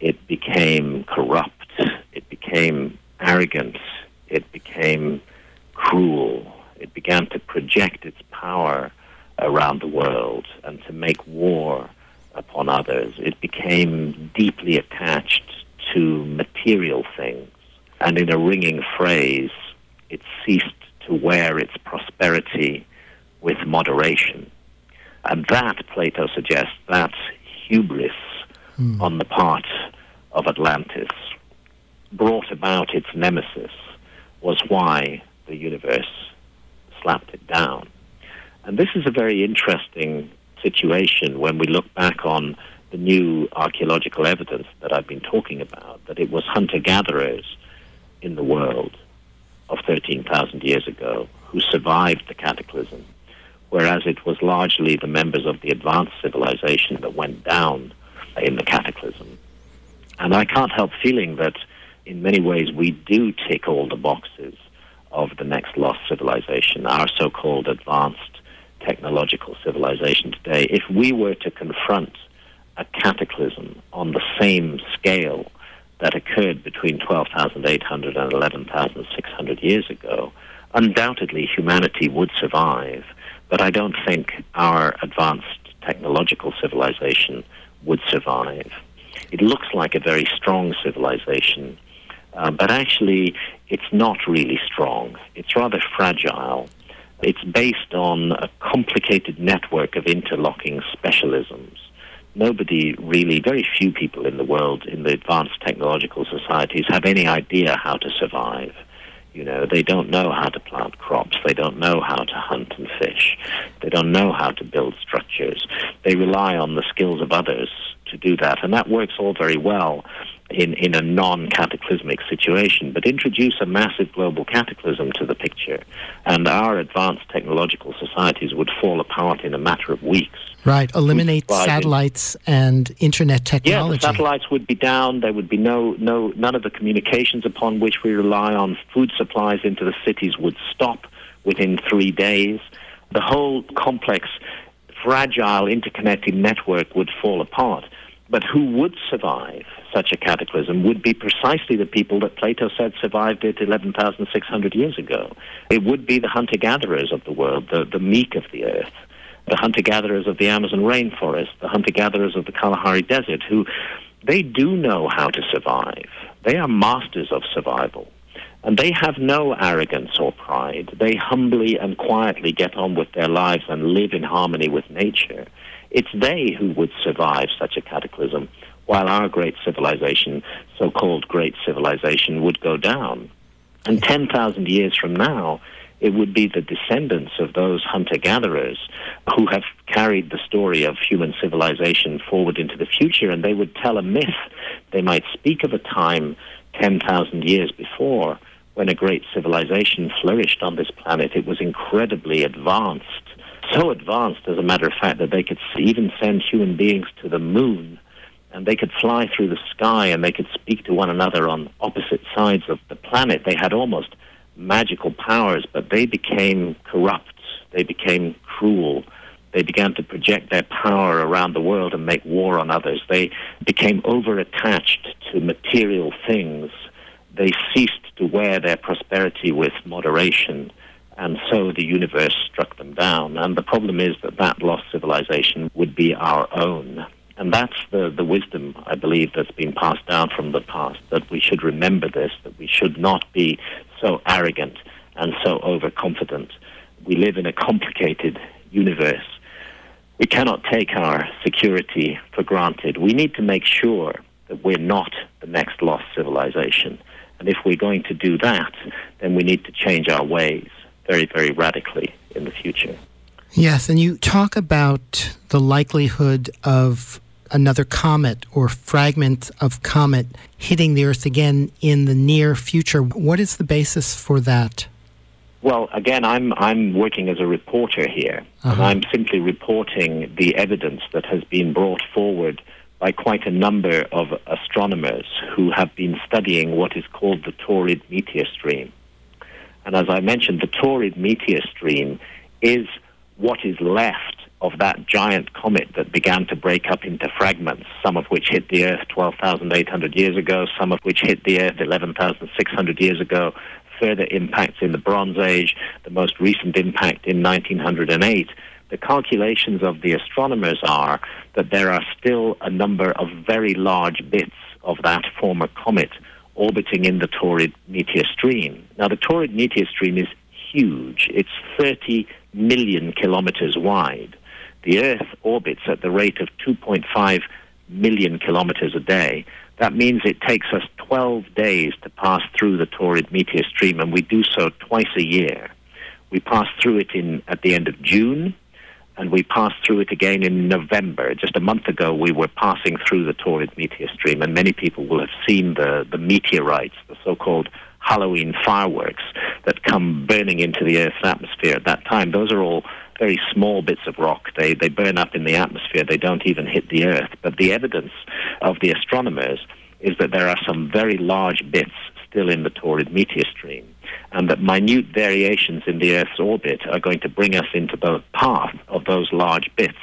it became corrupt, it became arrogant, it became cruel, it began to project its power around the world and to make war upon others. It became deeply attached to material things. And in a ringing phrase, it ceased to wear its prosperity with moderation. And that, Plato suggests, that hubris hmm. on the part of Atlantis brought about its nemesis was why the universe slapped it down. And this is a very interesting situation when we look back on the new archaeological evidence that I've been talking about, that it was hunter gatherers in the world of 13,000 years ago who survived the cataclysm, whereas it was largely the members of the advanced civilization that went down in the cataclysm. And I can't help feeling that in many ways we do tick all the boxes of the next lost civilization, our so called advanced technological civilization today. If we were to confront a cataclysm on the same scale that occurred between 12,800 and 11,600 years ago, undoubtedly humanity would survive. But I don't think our advanced technological civilization would survive. It looks like a very strong civilization, uh, but actually it's not really strong. It's rather fragile. It's based on a complicated network of interlocking specialisms nobody really, very few people in the world, in the advanced technological societies, have any idea how to survive. You know, they don't know how to plant crops. They don't know how to hunt and fish. They don't know how to build structures. They rely on the skills of others to do that. And that works all very well in, in a non cataclysmic situation. But introduce a massive global cataclysm to the picture, and our advanced technological societies would fall apart in a matter of weeks. Right. Eliminate satellites and internet Yeah, technology. the satellites would be down. There would be no, no, none of the communications upon which we rely on. Food supplies into the cities would stop within three days. The whole complex, fragile, interconnected network would fall apart. But who would survive such a cataclysm would be precisely the people that Plato said survived it 11,600 years ago. It would be the hunter gatherers of the world, the, the meek of the earth the hunter gatherers of the Amazon rainforest, the hunter gatherers of the Kalahari Desert, who they do know how to survive. They are masters of survival. And they have no arrogance or pride. They humbly and quietly get on with their lives and live in harmony with nature. It's they who would survive such a cataclysm, while our great civilization, so called great civilization, would go down. And 10,000 years from now, it would be the descendants of those hunter gatherers who have carried the story of human civilization forward into the future, and they would tell a myth. They might speak of a time 10,000 years before when a great civilization flourished on this planet. It was incredibly advanced, so advanced, as a matter of fact, that they could even send human beings to the moon and they could fly through the sky and they could speak to one another on opposite sides of the planet. They had almost magical powers, but they became corrupt. They became cruel. They began to project their power around the world and make war on others. They became over attached to material things. They ceased to wear their prosperity with moderation. And so the universe struck them down. And the problem is that that lost civilization would be our own. And that's the, the wisdom, I believe, that's been passed down from the past, that we should remember this, that we should not be so arrogant and so overconfident. We live in a complicated universe. We cannot take our security for granted. We need to make sure that we're not the next lost civilization. And if we're going to do that, then we need to change our ways very, very radically in the future. Yes, and you talk about the likelihood of another comet or fragment of comet hitting the Earth again in the near future. What is the basis for that? Well, again, I'm I'm working as a reporter here, and Uh-huh. I'm simply reporting the evidence that has been brought forward by quite a number of astronomers who have been studying what is called the Taurid meteor stream. And as I mentioned, the Taurid meteor stream is what is left of that giant comet that began to break up into fragments, some of which hit the Earth 12,800 years ago, some of which hit the Earth 11,600 years ago, further impacts in the Bronze Age, the most recent impact in 1908. The calculations of the astronomers are that there are still a number of very large bits of that former comet orbiting in the Taurid meteor stream. Now, the Taurid meteor stream is huge. It's 30 million kilometers wide. The Earth orbits at the rate of 2.5 million kilometers a day. That means it takes us 12 days to pass through the Taurid meteor stream, and we do so twice a year. We pass through it in at the end of June, and we pass through it again in November. Just a month ago, we were passing through the Taurid meteor stream, and many people will have seen the, the meteorites, the so-called Halloween fireworks that come burning into the Earth's atmosphere at that time. Those are all very small bits of rock. They, they burn up in the atmosphere. They don't even hit the Earth. But the evidence of the astronomers is that there are some very large bits still in the Taurid meteor stream, and that minute variations in the Earth's orbit are going to bring us into the path of those large bits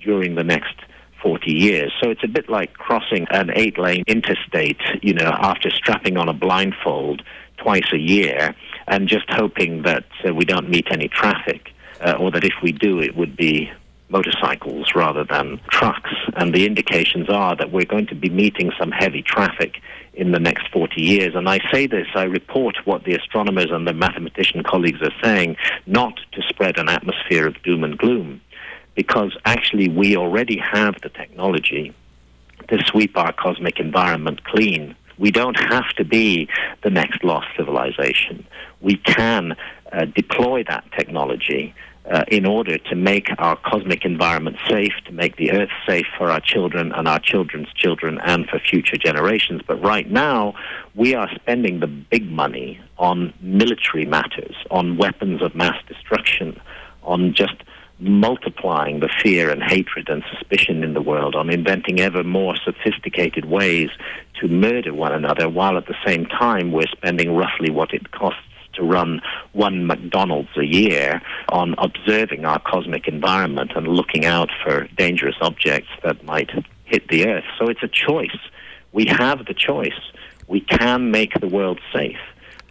during the next 40 years. So it's a bit like crossing an eight lane interstate, you know, after strapping on a blindfold twice a year and just hoping that uh, we don't meet any traffic, uh, or that if we do, it would be motorcycles rather than trucks. And the indications are that we're going to be meeting some heavy traffic in the next 40 years. And I say this, I report what the astronomers and the mathematician colleagues are saying, not to spread an atmosphere of doom and gloom. because actually we already have the technology to sweep our cosmic environment clean. We don't have to be the next lost civilization. We can uh, deploy that technology uh, in order to make our cosmic environment safe, to make the Earth safe for our children and our children's children and for future generations. But right now, we are spending the big money on military matters, on weapons of mass destruction, on just multiplying the fear and hatred and suspicion in the world, on inventing ever more sophisticated ways to murder one another, while at the same time we're spending roughly what it costs to run one McDonald's a year on observing our cosmic environment and looking out for dangerous objects that might hit the Earth. So it's a choice. We have the choice. We can make the world safe.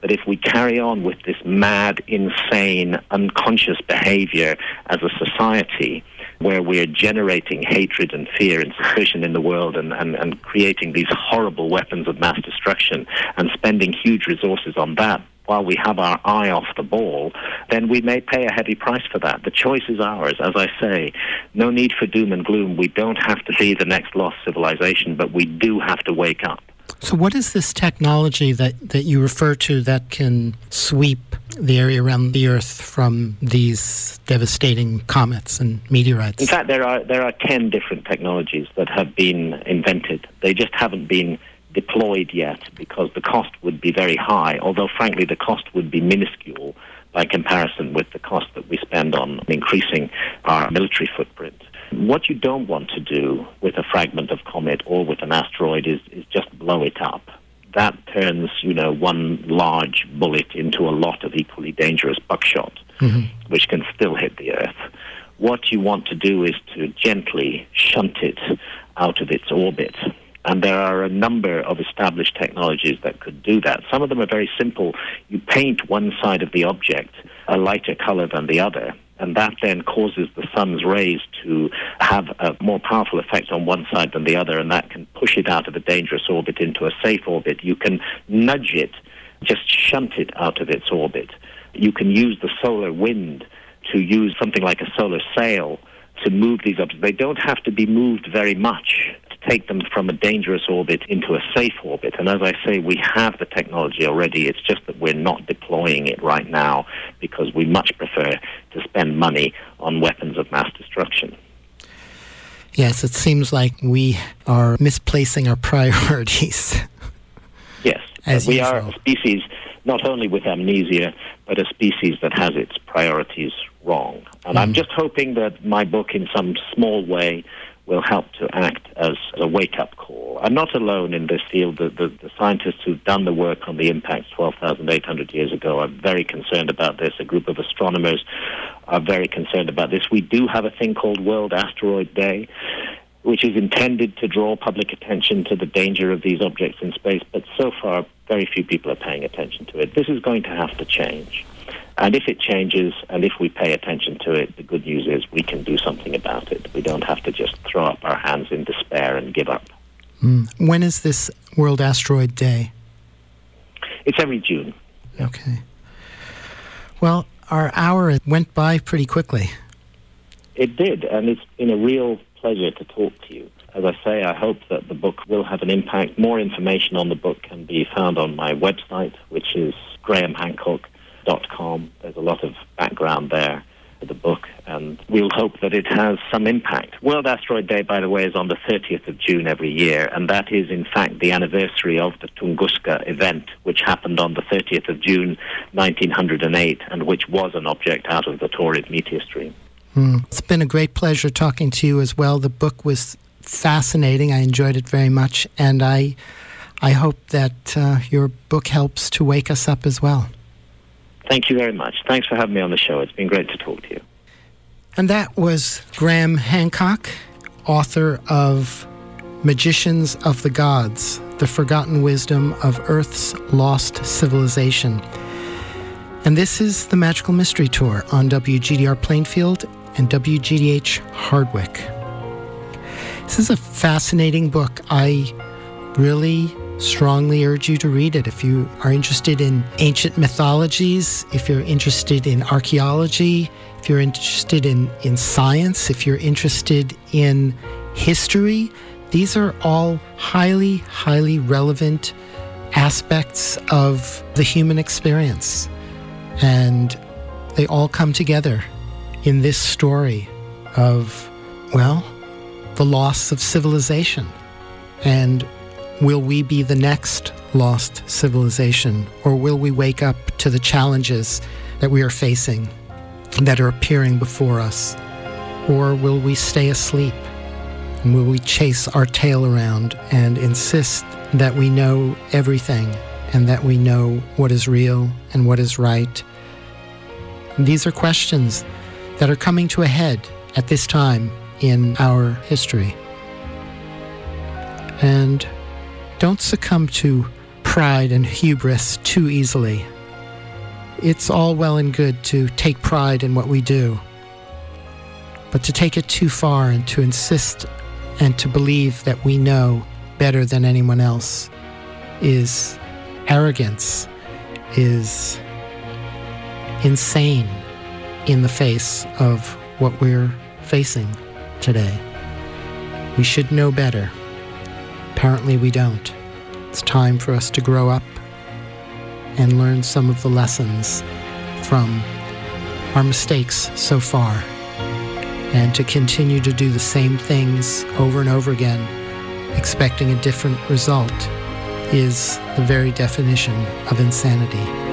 But if we carry on with this mad, insane, unconscious behavior as a society, where we're generating hatred and fear and suspicion in the world and, and, and creating these horrible weapons of mass destruction and spending huge resources on that, while we have our eye off the ball, then we may pay a heavy price for that. The choice is ours. As I say, no need for doom and gloom. We don't have to be the next lost civilization, but we do have to wake up. So, what is this technology that, that you refer to that can sweep the area around the Earth from these devastating comets and meteorites? In fact, there are there are ten different technologies that have been invented. They just haven't been deployed yet because the cost would be very high. Although, frankly, the cost would be minuscule by comparison with the cost that we spend on increasing our military footprint. What you don't want to do with a fragment of comet or with an asteroid is, is just blow it up. That turns, you know, one large bullet into a lot of equally dangerous buckshot, mm-hmm. which can still hit the Earth. What you want to do is to gently shunt it out of its orbit. And there are a number of established technologies that could do that. Some of them are very simple. You paint one side of the object a lighter color than the other, and that then causes the sun's rays to have a more powerful effect on one side than the other, and that can push it out of a dangerous orbit into a safe orbit. You can nudge it, just shunt it out of its orbit. You can use the solar wind to use something like a solar sail to move these objects. They don't have to be moved very much take them from a dangerous orbit into a safe orbit. And as I say, we have the technology already. It's just that we're not deploying it right now because we much prefer to spend money on weapons of mass destruction. Yes, it seems like we are misplacing our priorities. Yes, As we usual. are a species not only with amnesia, but a species that has its priorities wrong. And I'm mm. just hoping that my book, in some small way, will help to act as a wake-up call. I'm not alone in this field. The, the, the scientists who've done the work on the impacts 12,800 years ago are very concerned about this. A group of astronomers are very concerned about this. We do have a thing called World Asteroid Day, which is intended to draw public attention to the danger of these objects in space, but so far very few people are paying attention to it. This is going to have to change. And if it changes and if we pay attention to it, the good news is we can do something about it. We don't have to just throw up our hands in despair and give up. Mm. When is this World Asteroid Day? It's every June. Okay. Well, our hour went by pretty quickly. It did, and it's been a real pleasure to talk to you. As I say, I hope that the book will have an impact. More information on the book can be found on my website, which is grahamhancock.com. There's a lot of background there for the book, and we'll hope that it has some impact. World Asteroid Day, by the way, is on the 30th of June every year, and that is, in fact, the anniversary of the Tunguska event, which happened on the 30th of June 1908, and which was an object out of the Taurid meteor stream. Mm. It's been a great pleasure talking to you as well. The book was fascinating. I enjoyed it very much, and I, I hope that uh, your book helps to wake us up as well. Thank you very much. Thanks for having me on the show. It's been great to talk to you. And that was Graham Hancock, author of Magicians of the Gods The Forgotten Wisdom of Earth's Lost Civilization. And this is the Magical Mystery Tour on WGDR Plainfield and WGDH Hardwick. This is a fascinating book. I really strongly urge you to read it. If you are interested in ancient mythologies, if you're interested in archaeology, if you're interested in, in science, if you're interested in history, these are all highly, highly relevant aspects of the human experience. And they all come together in this story of, well, the loss of civilization. And will we be the next lost civilization? Or will we wake up to the challenges that we are facing that are appearing before us? Or will we stay asleep? And will we chase our tail around and insist that we know everything and that we know what is real and what is right? These are questions that are coming to a head at this time in our history. And don't succumb to pride and hubris too easily. It's all well and good to take pride in what we do, but to take it too far and to insist and to believe that we know better than anyone else is arrogance, is insane in the face of what we're facing today. We should know better. Apparently, we don't. It's time for us to grow up and learn some of the lessons from our mistakes so far and to continue to do the same things over and over again, expecting a different result, is the very definition of insanity.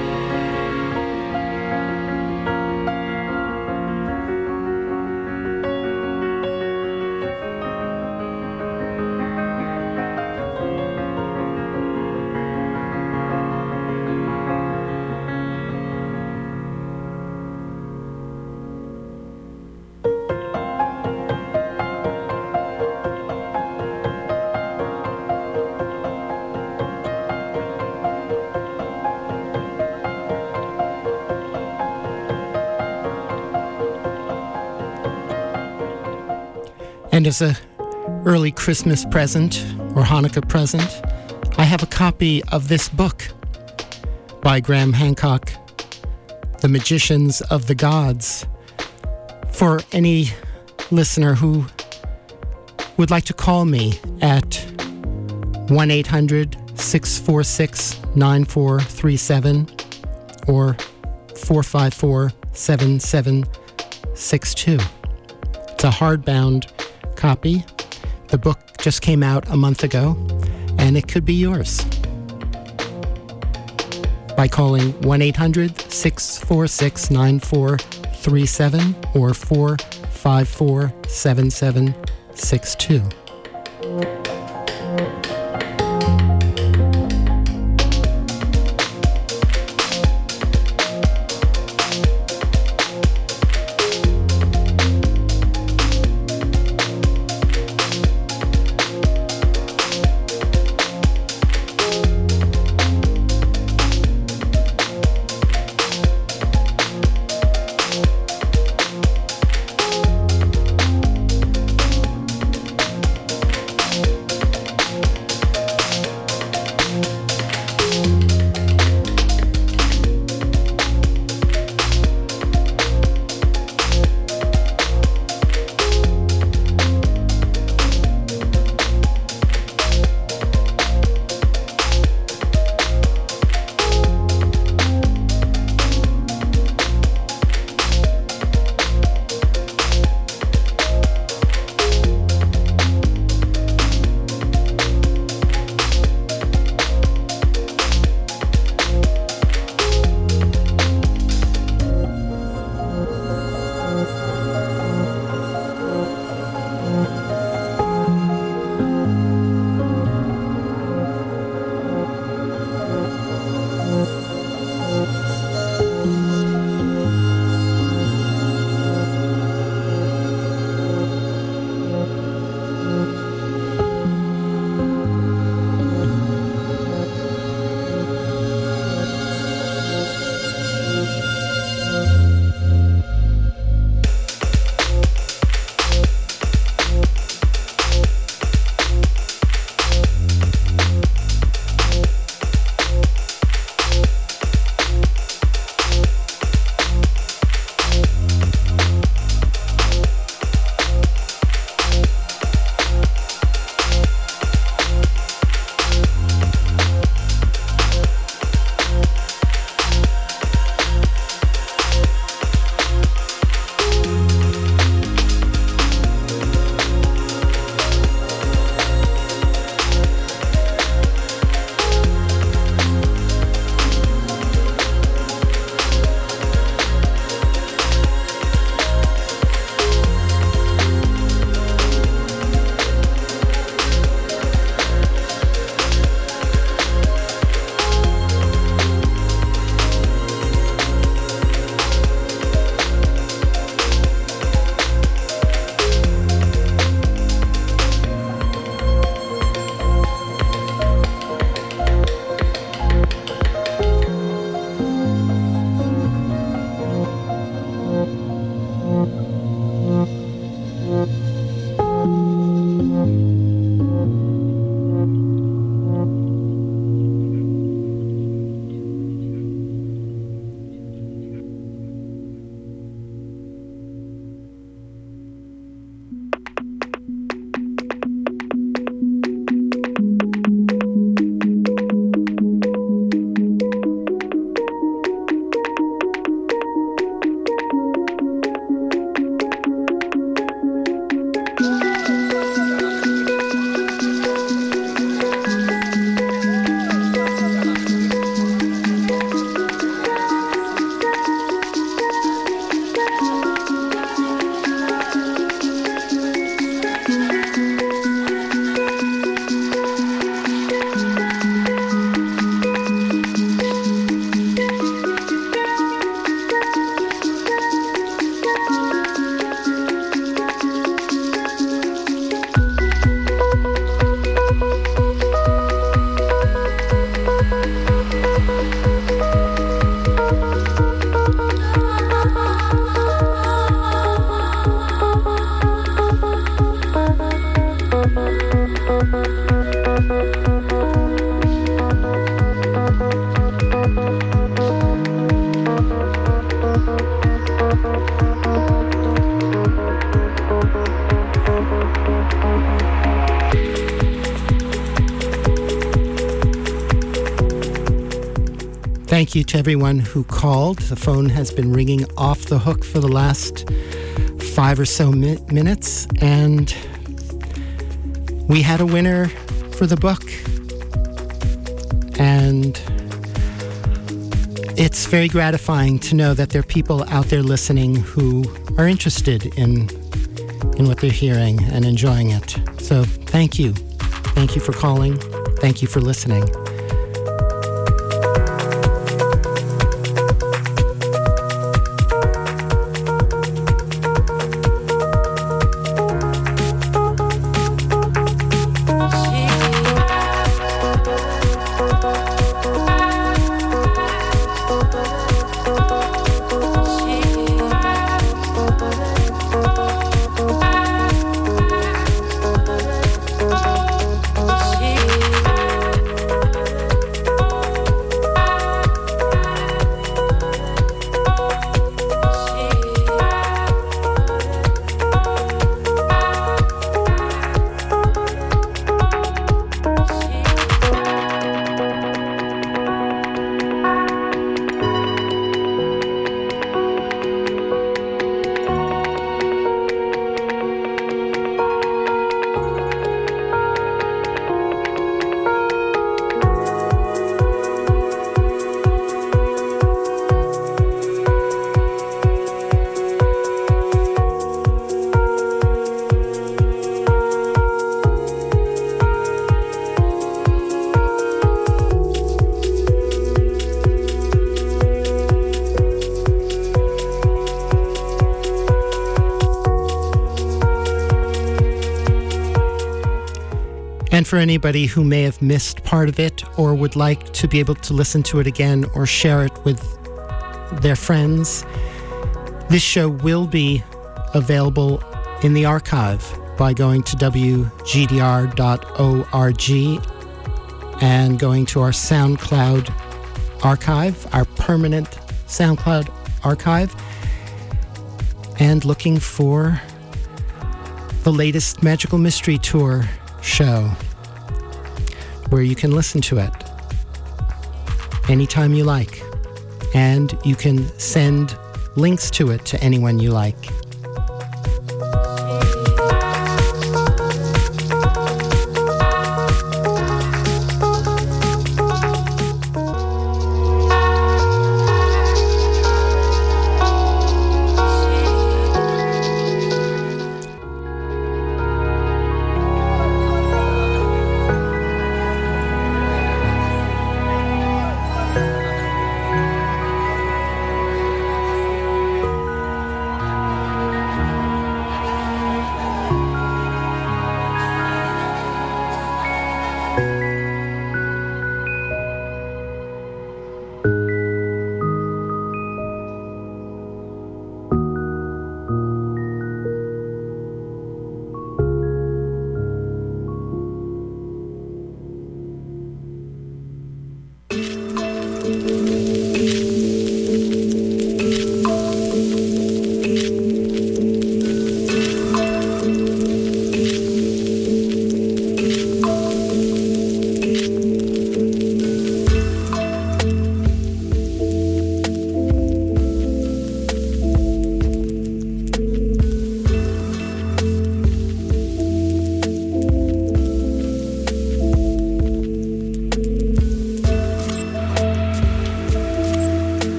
As a early Christmas present or Hanukkah present, I have a copy of this book by Graham Hancock, The Magicians of the Gods, for any listener who would like to call me at 1 800 646 9437 or 454 7762. It's a hardbound copy. The book just came out a month ago, and it could be yours by calling 1 800 646 9437 or 454 7762. To everyone who called. The phone has been ringing off the hook for the last five or so mi- minutes, and we had a winner for the book. And it's very gratifying to know that there are people out there listening who are interested in in what they're hearing and enjoying it. So thank you. Thank you for calling. Thank you for listening. For anybody who may have missed part of it or would like to be able to listen to it again or share it with their friends, this show will be available in the archive by going to wgdr.org and going to our SoundCloud archive, our permanent SoundCloud archive, and looking for the latest Magical Mystery Tour show where you can listen to it anytime you like. And you can send links to it to anyone you like.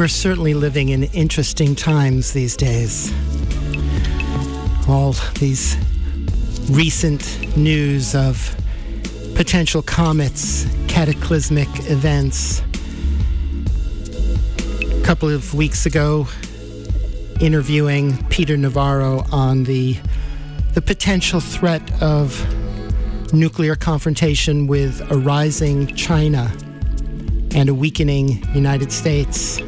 We're certainly living in interesting times these days. All these recent news of potential comets, cataclysmic events. A couple of weeks ago, interviewing Peter Navarro on the the potential threat of nuclear confrontation with a rising China and a weakening United States.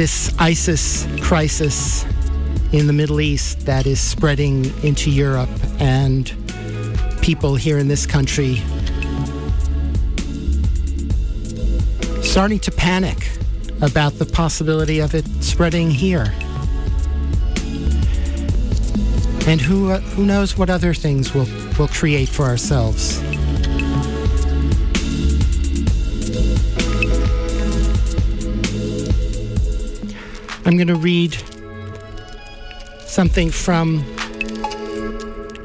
This ISIS crisis in the Middle East that is spreading into Europe and people here in this country starting to panic about the possibility of it spreading here. And who, uh, who knows what other things we'll, we'll create for ourselves. I'm going to read something from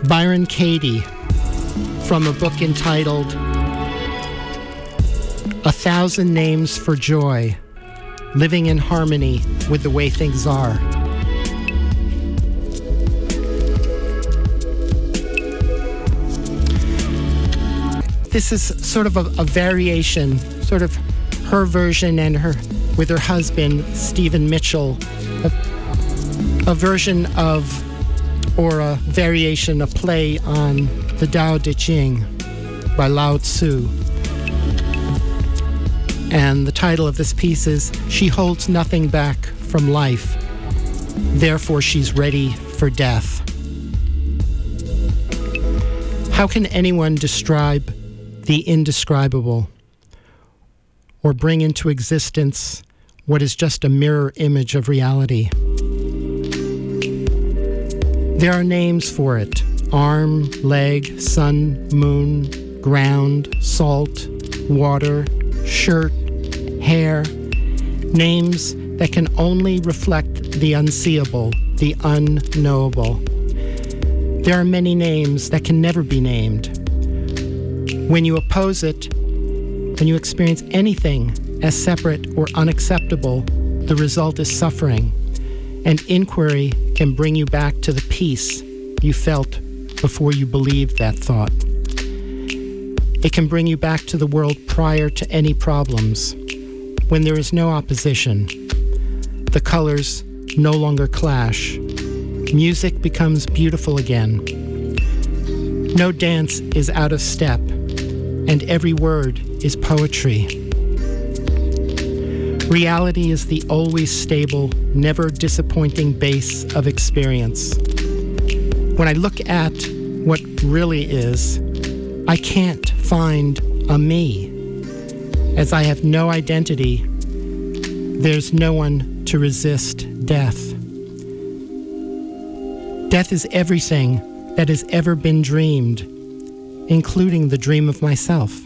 Byron Katie from a book entitled A Thousand Names for Joy Living in Harmony with the Way Things Are. This is sort of a, a variation, sort of her version and her with her husband, Stephen Mitchell, a, a version of, or a variation, a play on the Tao Te Ching by Lao Tzu. And the title of this piece is She Holds Nothing Back from Life, Therefore She's Ready for Death. How can anyone describe the indescribable or bring into existence what is just a mirror image of reality? There are names for it arm, leg, sun, moon, ground, salt, water, shirt, hair. Names that can only reflect the unseeable, the unknowable. There are many names that can never be named. When you oppose it, when you experience anything as separate or unacceptable, the result is suffering. And inquiry can bring you back to the peace you felt before you believed that thought. It can bring you back to the world prior to any problems, when there is no opposition. The colors no longer clash. Music becomes beautiful again. No dance is out of step, and every word is poetry. Reality is the always stable, never disappointing base of experience. When I look at what really is, I can't find a me. As I have no identity, there's no one to resist death. Death is everything that has ever been dreamed, including the dream of myself.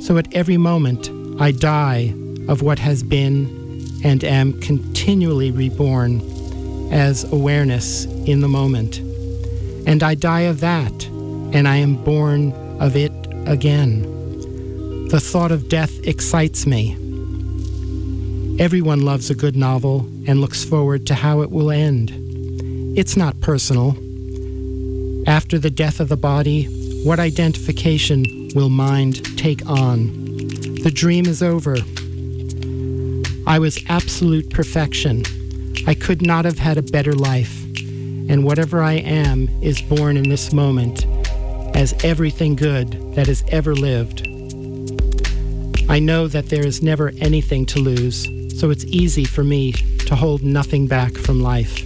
So at every moment, I die of what has been and am continually reborn as awareness in the moment. And I die of that, and I am born of it again. The thought of death excites me. Everyone loves a good novel and looks forward to how it will end. It's not personal. After the death of the body, what identification will mind take on? The dream is over. I was absolute perfection. I could not have had a better life. And whatever I am is born in this moment as everything good that has ever lived. I know that there is never anything to lose, so it's easy for me to hold nothing back from life.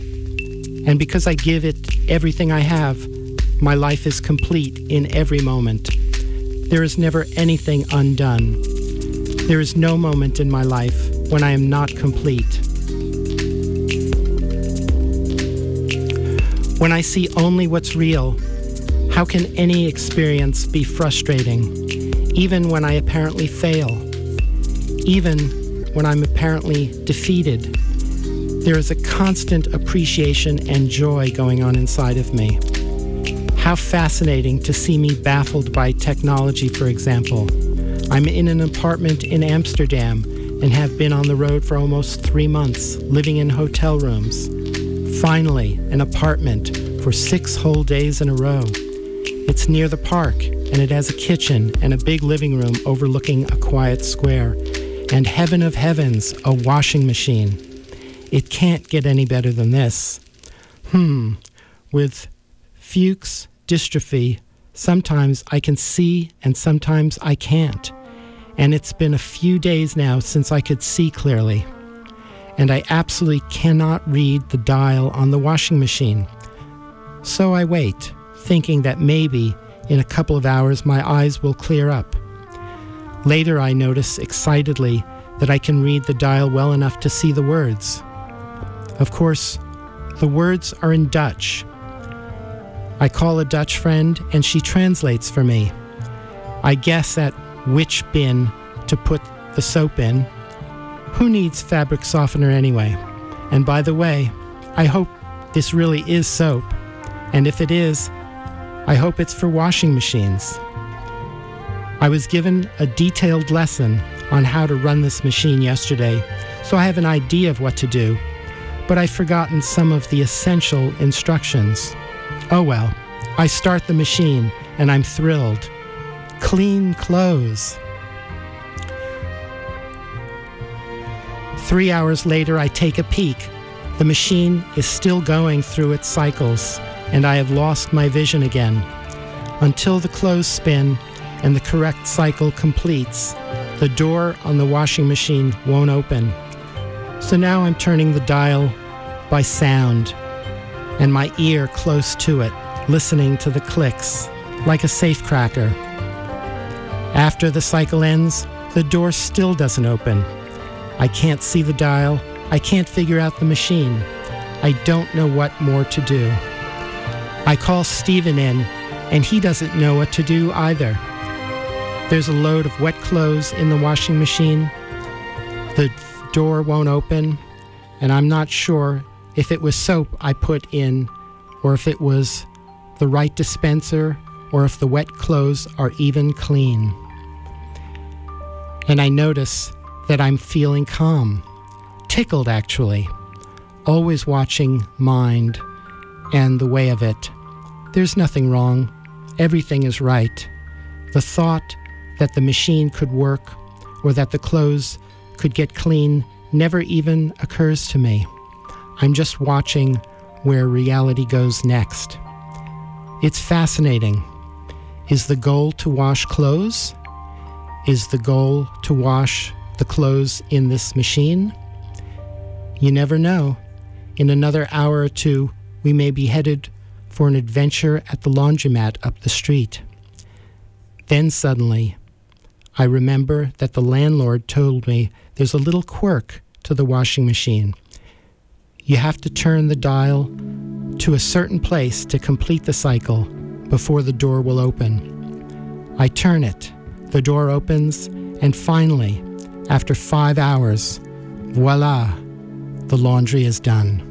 And because I give it everything I have, my life is complete in every moment. There is never anything undone. There is no moment in my life when I am not complete. When I see only what's real, how can any experience be frustrating, even when I apparently fail, even when I'm apparently defeated? There is a constant appreciation and joy going on inside of me. How fascinating to see me baffled by technology, for example. I'm in an apartment in Amsterdam and have been on the road for almost three months, living in hotel rooms. Finally, an apartment for six whole days in a row. It's near the park, and it has a kitchen and a big living room overlooking a quiet square. And heaven of heavens, a washing machine. It can't get any better than this. Hmm, with Fuchs dystrophy, sometimes I can see and sometimes I can't. And it's been a few days now since I could see clearly. And I absolutely cannot read the dial on the washing machine. So I wait, thinking that maybe in a couple of hours my eyes will clear up. Later, I notice excitedly that I can read the dial well enough to see the words. Of course, the words are in Dutch. I call a Dutch friend and she translates for me. I guess at which bin to put the soap in. Who needs fabric softener anyway? And by the way, I hope this really is soap. And if it is, I hope it's for washing machines. I was given a detailed lesson on how to run this machine yesterday, so I have an idea of what to do, but I've forgotten some of the essential instructions. Oh well, I start the machine and I'm thrilled. Clean clothes. Three hours later, I take a peek. The machine is still going through its cycles, and I have lost my vision again. Until the clothes spin and the correct cycle completes, the door on the washing machine won't open. So now I'm turning the dial by sound and my ear close to it, listening to the clicks like a safecracker. After the cycle ends, the door still doesn't open. I can't see the dial. I can't figure out the machine. I don't know what more to do. I call Stephen in, and he doesn't know what to do either. There's a load of wet clothes in the washing machine. The door won't open, and I'm not sure if it was soap I put in or if it was the right dispenser or if the wet clothes are even clean. And I notice that I'm feeling calm, tickled actually, always watching mind and the way of it. There's nothing wrong, everything is right. The thought that the machine could work or that the clothes could get clean never even occurs to me. I'm just watching where reality goes next. It's fascinating. Is the goal to wash clothes? Is the goal to wash the clothes in this machine? You never know. In another hour or two, we may be headed for an adventure at the laundromat up the street. Then suddenly, I remember that the landlord told me there's a little quirk to the washing machine. You have to turn the dial to a certain place to complete the cycle before the door will open. I turn it, the door opens, and finally, after five hours, voila, the laundry is done.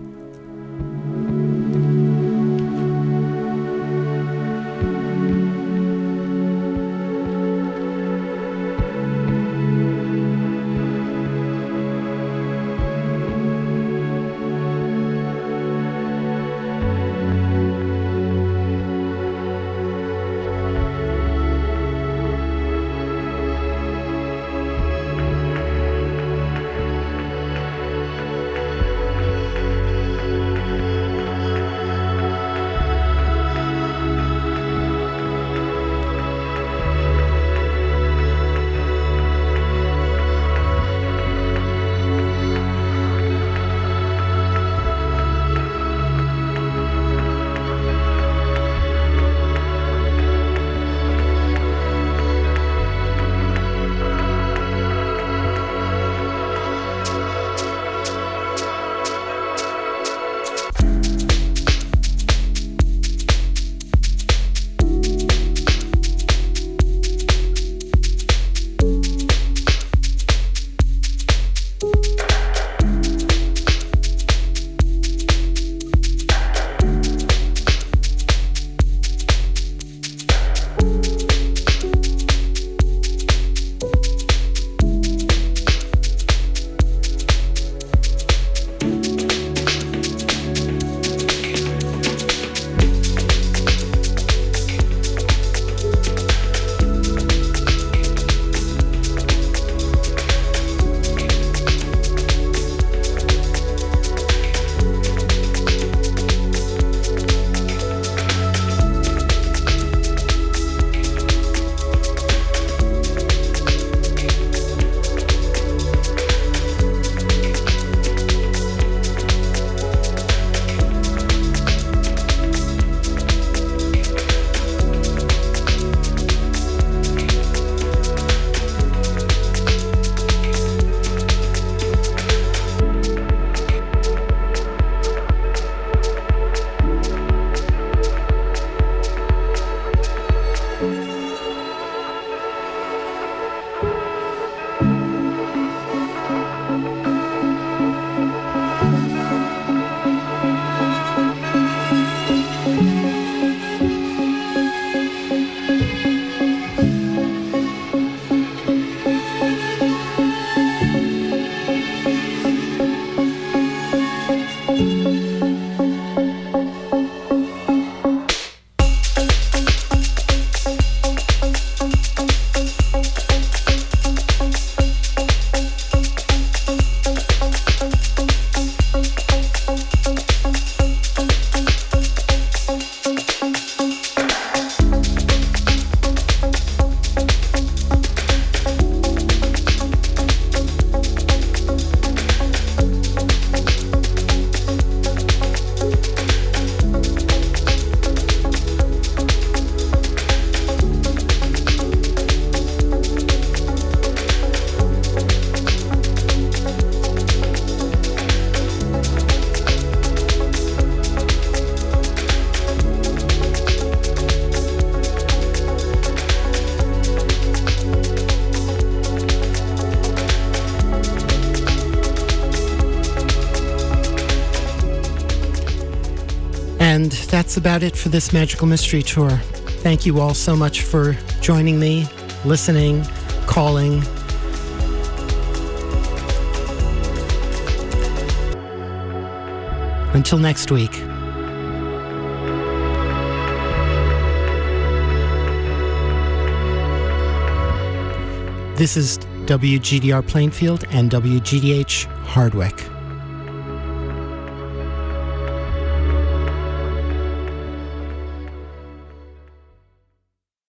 About it for this Magical Mystery Tour. Thank you all so much for joining me, listening, calling. Until next week. This is WGDR Plainfield and WGDH Hardwick.